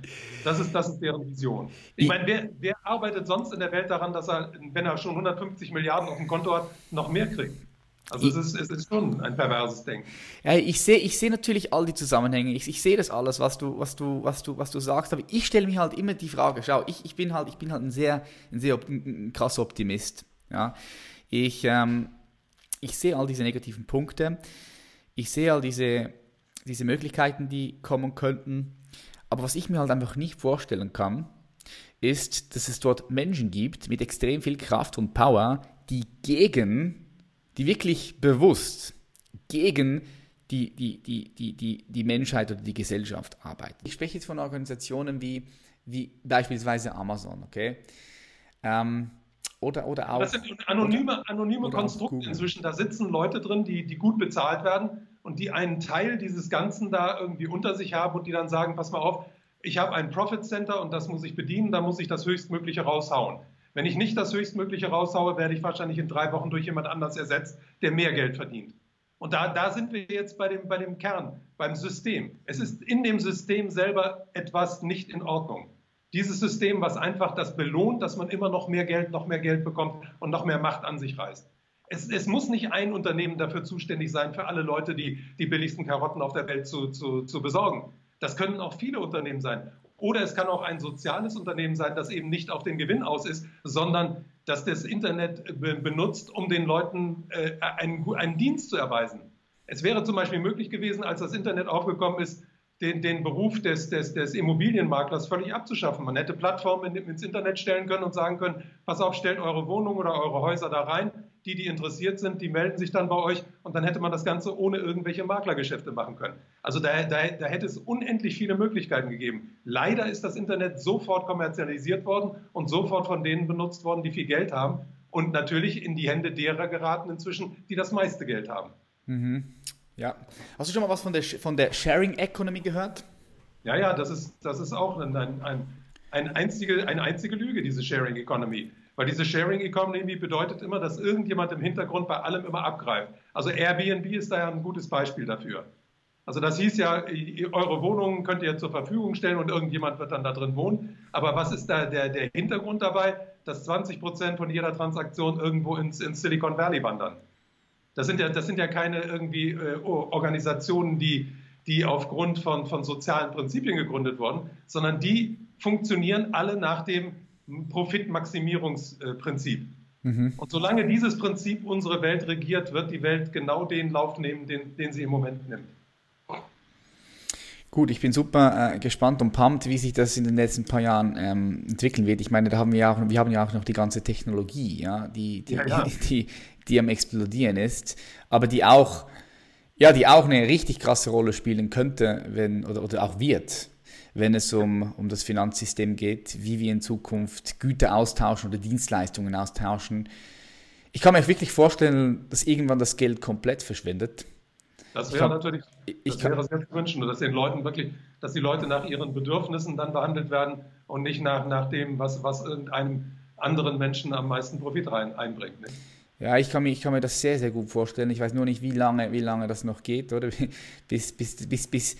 Das ist, das ist deren Vision. Ich meine, wer, wer arbeitet sonst in der Welt daran, dass er, wenn er schon 150 Milliarden auf dem Konto hat, noch mehr kriegt? Also es ist, es ist schon ein perverses Denken. Ja, ich sehe ich seh natürlich all die Zusammenhänge, ich, ich sehe das alles, was du, was, du, was, du, was du sagst, aber ich stelle mir halt immer die Frage, schau, ich, ich bin halt, ich bin halt ein sehr, ein sehr ein krasser Optimist. Ja? Ich, ähm, ich sehe all diese negativen Punkte, ich sehe all diese, diese Möglichkeiten, die kommen könnten, aber was ich mir halt einfach nicht vorstellen kann, ist, dass es dort Menschen gibt mit extrem viel Kraft und Power, die gegen die wirklich bewusst gegen die, die, die, die, die, die Menschheit oder die Gesellschaft arbeiten. Ich spreche jetzt von Organisationen wie, wie beispielsweise Amazon, okay? Ähm, oder, oder auch. Das sind anonyme, anonyme Konstrukte inzwischen. Da sitzen Leute drin, die, die gut bezahlt werden und die einen Teil dieses Ganzen da irgendwie unter sich haben und die dann sagen: Pass mal auf, ich habe ein Profit Center und das muss ich bedienen, da muss ich das Höchstmögliche raushauen. Wenn ich nicht das Höchstmögliche raushaue, werde ich wahrscheinlich in drei Wochen durch jemand anders ersetzt, der mehr Geld verdient. Und da, da sind wir jetzt bei dem, bei dem Kern, beim System. Es ist in dem System selber etwas nicht in Ordnung. Dieses System, was einfach das belohnt, dass man immer noch mehr Geld, noch mehr Geld bekommt und noch mehr Macht an sich reißt. Es, es, muss nicht ein Unternehmen dafür zuständig sein, für alle Leute die, die billigsten Karotten auf der Welt zu, zu, zu besorgen. Das können auch viele Unternehmen sein. Oder es kann auch ein soziales Unternehmen sein, das eben nicht auf den Gewinn aus ist, sondern das das Internet benutzt, um den Leuten äh, einen, einen Dienst zu erweisen. Es wäre zum Beispiel möglich gewesen, als das Internet aufgekommen ist, den, den Beruf des, des, des, Immobilienmaklers völlig abzuschaffen. Man hätte Plattformen ins Internet stellen können und sagen können, pass auf, stellt eure Wohnung oder eure Häuser da rein. Die, die interessiert sind, die melden sich dann bei euch und dann hätte man das Ganze ohne irgendwelche Maklergeschäfte machen können. Also da, da, da hätte es unendlich viele Möglichkeiten gegeben. Leider ist das Internet sofort kommerzialisiert worden und sofort von denen benutzt worden, die viel Geld haben und natürlich in die Hände derer geraten inzwischen, die das meiste Geld haben. Mhm. Ja. Hast du schon mal was von der, von der Sharing Economy gehört? Ja, ja, das ist, das ist auch ein, ein, ein, ein einzige, eine einzige Lüge, diese Sharing Economy. Weil diese Sharing Economy bedeutet immer, dass irgendjemand im Hintergrund bei allem immer abgreift. Also Airbnb ist da ja ein gutes Beispiel dafür. Also das hieß ja, eure Wohnungen könnt ihr zur Verfügung stellen und irgendjemand wird dann da drin wohnen. Aber was ist da der, der Hintergrund dabei? Dass 20 Prozent von jeder Transaktion irgendwo ins, ins Silicon Valley wandern. Das sind ja, das sind ja keine irgendwie äh, Organisationen, die, die aufgrund von, von sozialen Prinzipien gegründet wurden, sondern die funktionieren alle nach dem Profitmaximierungsprinzip. Mhm. Und solange dieses Prinzip unsere Welt regiert, wird die Welt genau den Lauf nehmen, den, den sie im Moment nimmt. Gut, ich bin super äh, gespannt und pumped, wie sich das in den letzten paar Jahren ähm, entwickeln wird. Ich meine, da haben wir ja auch, wir haben ja auch noch die ganze Technologie, ja, die, die, ja, ja. [laughs] die, die, am explodieren ist, aber die auch, ja, die auch eine richtig krasse Rolle spielen könnte, wenn, oder, oder auch wird, wenn es um, um das Finanzsystem geht, wie wir in Zukunft Güter austauschen oder Dienstleistungen austauschen. Ich kann mir wirklich vorstellen, dass irgendwann das Geld komplett verschwindet das wäre natürlich, das ich wäre sehr zu wünschen, dass den Leuten wirklich, dass die Leute nach ihren Bedürfnissen dann behandelt werden und nicht nach, nach dem, was, was irgendeinem anderen Menschen am meisten Profit rein, einbringt. Ne? Ja, ich kann, mir, ich kann mir das sehr, sehr gut vorstellen. Ich weiß nur nicht, wie lange, wie lange das noch geht, oder? [laughs] Bis, bis, bis, bis,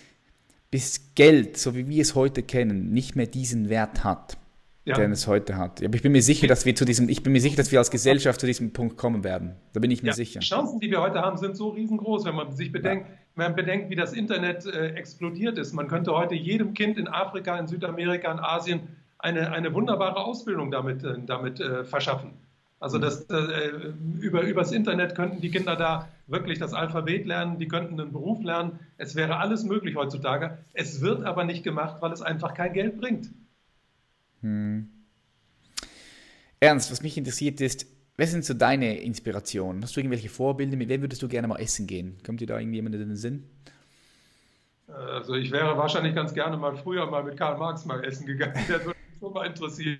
bis Geld, so wie wir es heute kennen, nicht mehr diesen Wert hat ja. den es heute hat. Aber ich bin mir sicher, dass wir zu diesem, ich bin mir sicher, dass wir als Gesellschaft zu diesem Punkt kommen werden. Da bin ich mir ja, sicher. Die Chancen, die wir heute haben, sind so riesengroß, wenn man sich bedenkt, ja. wenn man bedenkt, wie das Internet äh, explodiert ist. Man könnte heute jedem Kind in Afrika, in Südamerika, in Asien eine, eine wunderbare Ausbildung damit, äh, damit äh, verschaffen. Also das, äh, über, übers Internet könnten die Kinder da wirklich das Alphabet lernen, die könnten einen Beruf lernen. Es wäre alles möglich heutzutage. Es wird aber nicht gemacht, weil es einfach kein Geld bringt. Hm. Ernst, was mich interessiert ist, wer sind so deine Inspirationen? Hast du irgendwelche Vorbilder? Mit wem würdest du gerne mal essen gehen? Kommt dir da irgendjemand in den Sinn? Also ich wäre wahrscheinlich ganz gerne mal früher mal mit Karl Marx mal essen gegangen. [laughs] Der schon mal interessieren.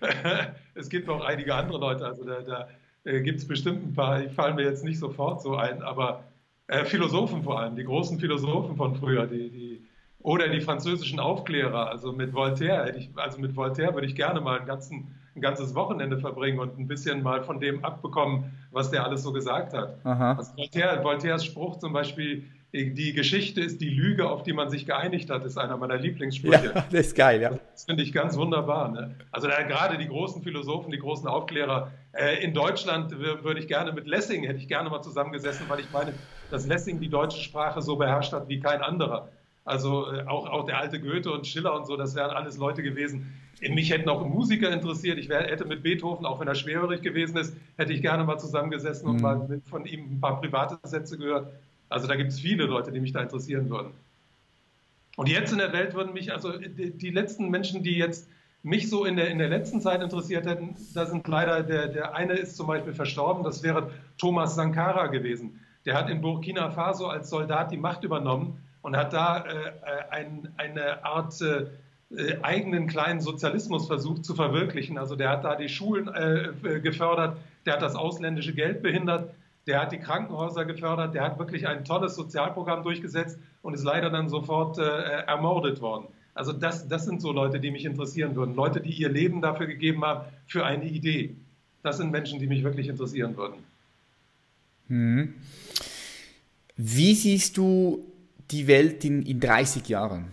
[laughs] es gibt noch einige andere Leute. Also da, da äh, gibt es bestimmt ein paar, die fallen mir jetzt nicht sofort so ein, aber äh, Philosophen vor allem, die großen Philosophen von früher, die, die oder die französischen Aufklärer, also mit Voltaire, ich, also mit Voltaire würde ich gerne mal einen ganzen, ein ganzes Wochenende verbringen und ein bisschen mal von dem abbekommen, was der alles so gesagt hat. Also Voltaire, Voltaires Spruch zum Beispiel, die Geschichte ist die Lüge, auf die man sich geeinigt hat, ist einer meiner Lieblingssprüche. Ja, das ist geil, ja. Das finde ich ganz wunderbar. Ne? Also da, gerade die großen Philosophen, die großen Aufklärer. Äh, in Deutschland würde ich gerne mit Lessing, hätte ich gerne mal zusammengesessen, weil ich meine, dass Lessing die deutsche Sprache so beherrscht hat wie kein anderer. Also äh, auch, auch der alte Goethe und Schiller und so, das wären alles Leute gewesen. Mich hätten auch Musiker interessiert. Ich wär, hätte mit Beethoven, auch wenn er schwerhörig gewesen ist, hätte ich gerne mal zusammengesessen und mhm. mal mit, von ihm ein paar private Sätze gehört. Also da gibt es viele Leute, die mich da interessieren würden. Und jetzt in der Welt würden mich, also die, die letzten Menschen, die jetzt mich so in der, in der letzten Zeit interessiert hätten, da sind leider, der, der eine ist zum Beispiel verstorben, das wäre Thomas Sankara gewesen. Der hat in Burkina Faso als Soldat die Macht übernommen und hat da äh, äh, ein, eine Art äh, äh, eigenen kleinen Sozialismus versucht zu verwirklichen. Also der hat da die Schulen äh, gefördert, der hat das ausländische Geld behindert, der hat die Krankenhäuser gefördert, der hat wirklich ein tolles Sozialprogramm durchgesetzt und ist leider dann sofort äh, ermordet worden. Also das, das sind so Leute, die mich interessieren würden. Leute, die ihr Leben dafür gegeben haben, für eine Idee. Das sind Menschen, die mich wirklich interessieren würden. Hm. Wie siehst du die Welt in, in 30 Jahren?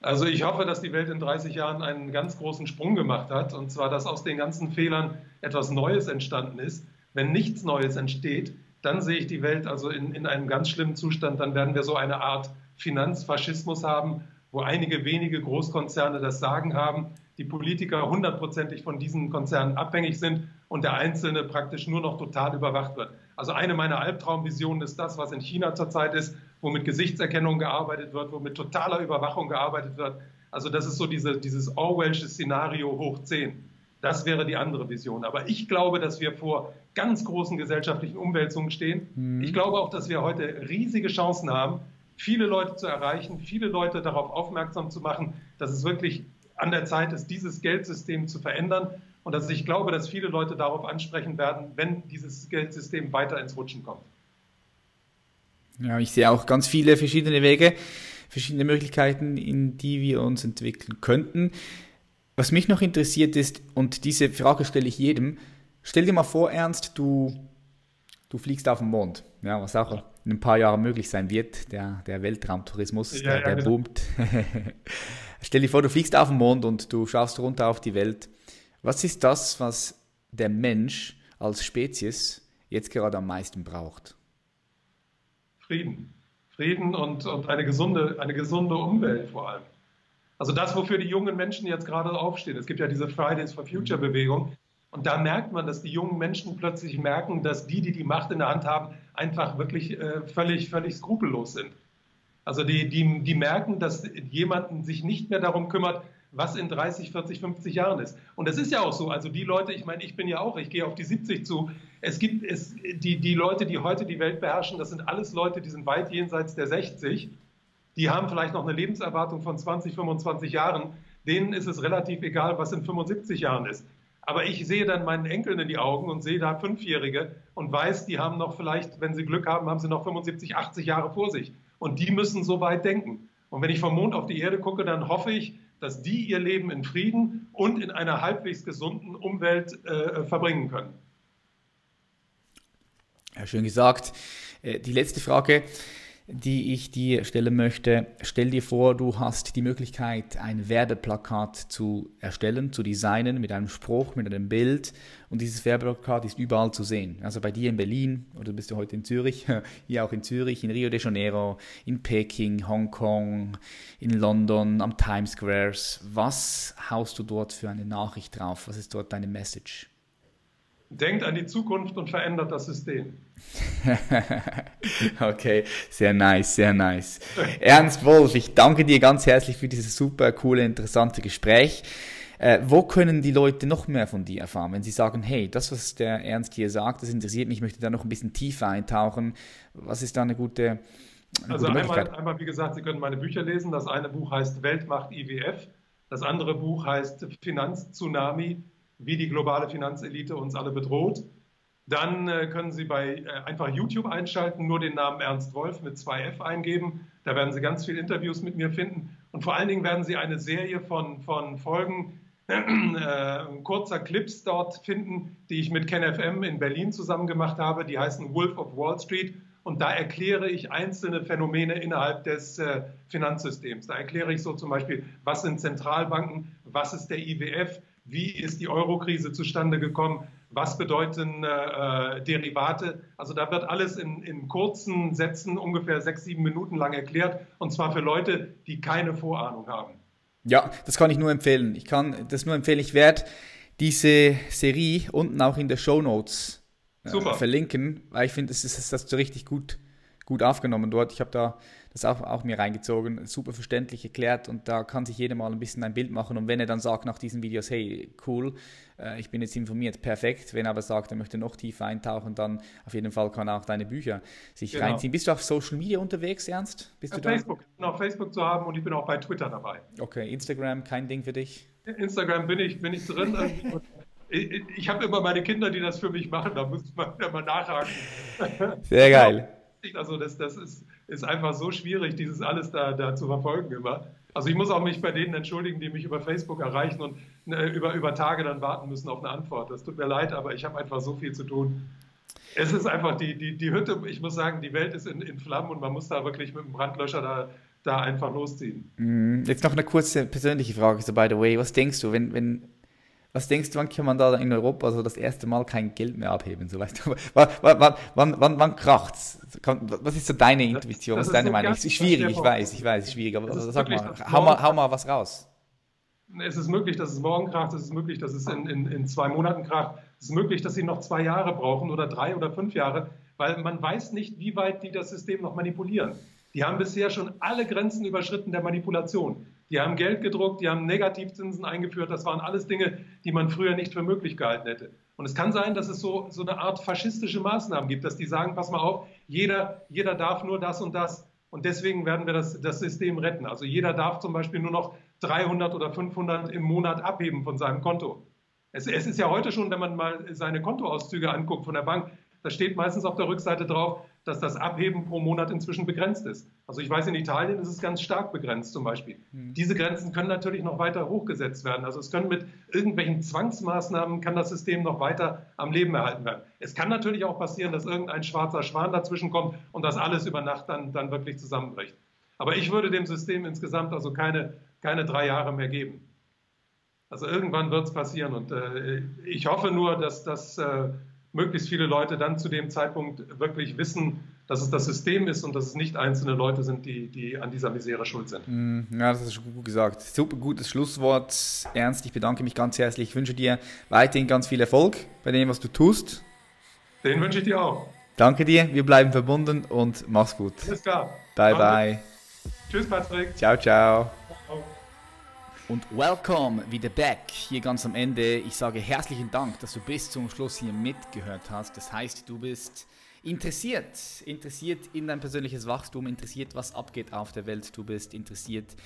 Also ich hoffe, dass die Welt in 30 Jahren einen ganz großen Sprung gemacht hat. Und zwar, dass aus den ganzen Fehlern etwas Neues entstanden ist. Wenn nichts Neues entsteht, dann sehe ich die Welt also in, in einem ganz schlimmen Zustand. Dann werden wir so eine Art Finanzfaschismus haben, wo einige wenige Großkonzerne das Sagen haben, die Politiker hundertprozentig von diesen Konzernen abhängig sind und der Einzelne praktisch nur noch total überwacht wird. Also eine meiner Albtraumvisionen ist das, was in China zurzeit ist, wo mit Gesichtserkennung gearbeitet wird, wo mit totaler Überwachung gearbeitet wird. Also das ist so diese, dieses Orwellsche Szenario hoch 10. Das wäre die andere Vision. Aber ich glaube, dass wir vor ganz großen gesellschaftlichen Umwälzungen stehen. Mhm. Ich glaube auch, dass wir heute riesige Chancen haben, viele Leute zu erreichen, viele Leute darauf aufmerksam zu machen, dass es wirklich an der Zeit ist, dieses Geldsystem zu verändern. Und dass ich glaube, dass viele Leute darauf ansprechen werden, wenn dieses Geldsystem weiter ins Rutschen kommt. Ja, ich sehe auch ganz viele verschiedene Wege, verschiedene Möglichkeiten, in die wir uns entwickeln könnten. Was mich noch interessiert ist, und diese Frage stelle ich jedem, stell dir mal vor, Ernst, du, du fliegst auf den Mond, ja, was auch in ein paar Jahren möglich sein wird, der, der Weltraumtourismus, ja, der, der ja, genau. boomt. [laughs] stell dir vor, du fliegst auf den Mond und du schaust runter auf die Welt. Was ist das, was der Mensch als Spezies jetzt gerade am meisten braucht? Frieden. Frieden und, und eine, gesunde, eine gesunde Umwelt vor allem. Also das, wofür die jungen Menschen jetzt gerade aufstehen. Es gibt ja diese Fridays for Future Bewegung. Und da merkt man, dass die jungen Menschen plötzlich merken, dass die, die die Macht in der Hand haben, einfach wirklich äh, völlig, völlig skrupellos sind. Also die, die, die merken, dass jemand sich nicht mehr darum kümmert, was in 30, 40, 50 Jahren ist. Und das ist ja auch so. Also die Leute, ich meine, ich bin ja auch, ich gehe auf die 70 zu. Es gibt es, die, die Leute, die heute die Welt beherrschen, das sind alles Leute, die sind weit jenseits der 60. Die haben vielleicht noch eine Lebenserwartung von 20, 25 Jahren. Denen ist es relativ egal, was in 75 Jahren ist. Aber ich sehe dann meinen Enkeln in die Augen und sehe da Fünfjährige und weiß, die haben noch vielleicht, wenn sie Glück haben, haben sie noch 75, 80 Jahre vor sich. Und die müssen so weit denken. Und wenn ich vom Mond auf die Erde gucke, dann hoffe ich, dass die ihr Leben in Frieden und in einer halbwegs gesunden Umwelt äh, verbringen können. Ja, schön gesagt. Äh, die letzte Frage die ich dir stellen möchte. Stell dir vor, du hast die Möglichkeit, ein Werbeplakat zu erstellen, zu designen mit einem Spruch, mit einem Bild. Und dieses Werbeplakat ist überall zu sehen. Also bei dir in Berlin oder bist du heute in Zürich, [laughs] hier auch in Zürich, in Rio de Janeiro, in Peking, Hongkong, in London, am Times Squares. Was haust du dort für eine Nachricht drauf? Was ist dort deine Message? Denkt an die Zukunft und verändert das System. [laughs] okay, sehr nice, sehr nice. Ernst Wolf, ich danke dir ganz herzlich für dieses super coole, interessante Gespräch. Äh, wo können die Leute noch mehr von dir erfahren, wenn sie sagen, hey, das, was der Ernst hier sagt, das interessiert mich, ich möchte da noch ein bisschen tiefer eintauchen. Was ist da eine gute, eine also gute einmal, einmal, wie gesagt, Sie können meine Bücher lesen. Das eine Buch heißt Weltmacht IWF. Das andere Buch heißt Finanztsunami, wie die globale Finanzelite uns alle bedroht. Dann äh, können Sie bei äh, einfach YouTube einschalten, nur den Namen Ernst Wolf mit 2F eingeben. Da werden Sie ganz viele Interviews mit mir finden. Und vor allen Dingen werden Sie eine Serie von, von Folgen, [clears throat] äh, kurzer Clips dort finden, die ich mit KenFM in Berlin zusammen gemacht habe. Die heißen Wolf of Wall Street. Und da erkläre ich einzelne Phänomene innerhalb des äh, Finanzsystems. Da erkläre ich so zum Beispiel, was sind Zentralbanken, was ist der IWF, wie ist die Eurokrise zustande gekommen? Was bedeuten äh, Derivate? Also da wird alles in, in, kurzen Sätzen, ungefähr sechs, sieben Minuten lang erklärt. Und zwar für Leute, die keine Vorahnung haben. Ja, das kann ich nur empfehlen. Ich kann das nur empfehlen. Ich werde diese Serie unten auch in der Show Notes äh, verlinken, weil ich finde, das ist das so richtig gut, gut aufgenommen dort. Ich habe da das auch, auch mir reingezogen, super verständlich erklärt und da kann sich jeder mal ein bisschen ein Bild machen und wenn er dann sagt nach diesen Videos, hey, cool, äh, ich bin jetzt informiert, perfekt, wenn er aber sagt, er möchte noch tiefer eintauchen, dann auf jeden Fall kann er auch deine Bücher sich genau. reinziehen. Bist du auf Social Media unterwegs, Ernst? Bist auf du Facebook, ich bin auf Facebook zu haben und ich bin auch bei Twitter dabei. Okay, Instagram, kein Ding für dich? Instagram bin ich, bin ich drin. [laughs] ich, ich habe immer meine Kinder, die das für mich machen, da muss man immer nachhaken. Sehr geil. [laughs] Also das, das ist, ist einfach so schwierig, dieses alles da, da zu verfolgen immer. Also ich muss auch mich bei denen entschuldigen, die mich über Facebook erreichen und äh, über, über Tage dann warten müssen auf eine Antwort. Das tut mir leid, aber ich habe einfach so viel zu tun. Es ist einfach die, die, die Hütte, ich muss sagen, die Welt ist in, in Flammen und man muss da wirklich mit dem Brandlöscher da, da einfach losziehen. Mhm. Jetzt noch eine kurze persönliche Frage, so by the way. Was denkst du, wenn, wenn was denkst du, wann kann man da in Europa so das erste Mal kein Geld mehr abheben? So, weißt du, [laughs] wann, wann, wann, wann, wann kracht's? Was ist so deine Intuition, was ist deine so Meinung? Ist schwierig, ich weiß, ich weiß, ist schwierig, aber ist sag mal, hau mal, hau mal was raus. Es ist möglich, dass es morgen kracht, es ist möglich, dass es in, in, in zwei Monaten kracht, es ist möglich, dass sie noch zwei Jahre brauchen oder drei oder fünf Jahre, weil man weiß nicht, wie weit die das System noch manipulieren. Die haben bisher schon alle Grenzen überschritten der Manipulation. Die haben Geld gedruckt, die haben Negativzinsen eingeführt. Das waren alles Dinge, die man früher nicht für möglich gehalten hätte. Und es kann sein, dass es so, so eine Art faschistische Maßnahmen gibt, dass die sagen, pass mal auf, jeder, jeder darf nur das und das. Und deswegen werden wir das, das System retten. Also jeder darf zum Beispiel nur noch 300 oder 500 im Monat abheben von seinem Konto. Es, es ist ja heute schon, wenn man mal seine Kontoauszüge anguckt von der Bank, da steht meistens auf der Rückseite drauf, dass das Abheben pro Monat inzwischen begrenzt ist. Also ich weiß, in Italien ist es ganz stark begrenzt zum Beispiel. Mhm. Diese Grenzen können natürlich noch weiter hochgesetzt werden. Also es können mit irgendwelchen Zwangsmaßnahmen, kann das System noch weiter am Leben erhalten werden. Es kann natürlich auch passieren, dass irgendein schwarzer Schwan dazwischen kommt und das alles über Nacht dann, dann wirklich zusammenbricht. Aber ich würde dem System insgesamt also keine, keine drei Jahre mehr geben. Also irgendwann wird es passieren und äh, ich hoffe nur, dass das... Äh, möglichst viele Leute dann zu dem Zeitpunkt wirklich wissen, dass es das System ist und dass es nicht einzelne Leute sind, die, die an dieser Misere schuld sind. Mm, ja, das ist gut gesagt. Super gutes Schlusswort. Ernst, ich bedanke mich ganz herzlich. Ich wünsche dir weiterhin ganz viel Erfolg bei dem, was du tust. Den wünsche ich dir auch. Danke dir, wir bleiben verbunden und mach's gut. Alles klar. Bye, Danke. bye. Tschüss, Patrick. Ciao. ciao. Und welcome wieder back. Hier ganz am Ende. Ich sage herzlichen Dank, dass du bis zum Schluss hier mitgehört hast. Das heißt, du bist interessiert, interessiert in dein persönliches Wachstum, interessiert, was abgeht auf der Welt. Du bist interessiert,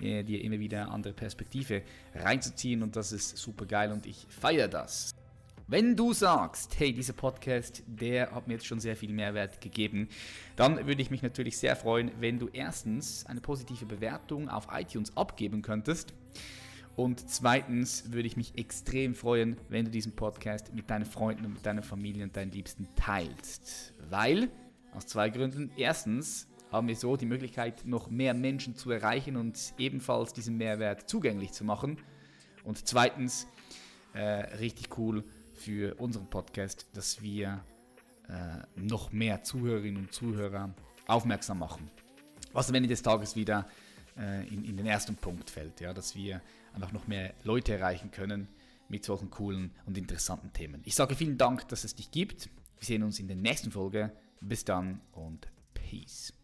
äh, dir immer wieder andere Perspektive reinzuziehen und das ist super geil und ich feiere das. Wenn du sagst, hey, dieser Podcast, der hat mir jetzt schon sehr viel Mehrwert gegeben, dann würde ich mich natürlich sehr freuen, wenn du erstens eine positive Bewertung auf iTunes abgeben könntest. Und zweitens würde ich mich extrem freuen, wenn du diesen Podcast mit deinen Freunden und mit deiner Familie und deinen Liebsten teilst. Weil, aus zwei Gründen. Erstens haben wir so die Möglichkeit, noch mehr Menschen zu erreichen und ebenfalls diesen Mehrwert zugänglich zu machen. Und zweitens, äh, richtig cool, für unseren Podcast, dass wir äh, noch mehr Zuhörerinnen und Zuhörer aufmerksam machen. Was am Ende des Tages wieder äh, in, in, den ersten Punkt fällt, ja, dass wir einfach noch mehr Leute erreichen können mit solchen coolen und interessanten Themen. Ich sage vielen Dank, dass es dich gibt. Wir sehen uns in der nächsten Folge. Bis dann und Peace.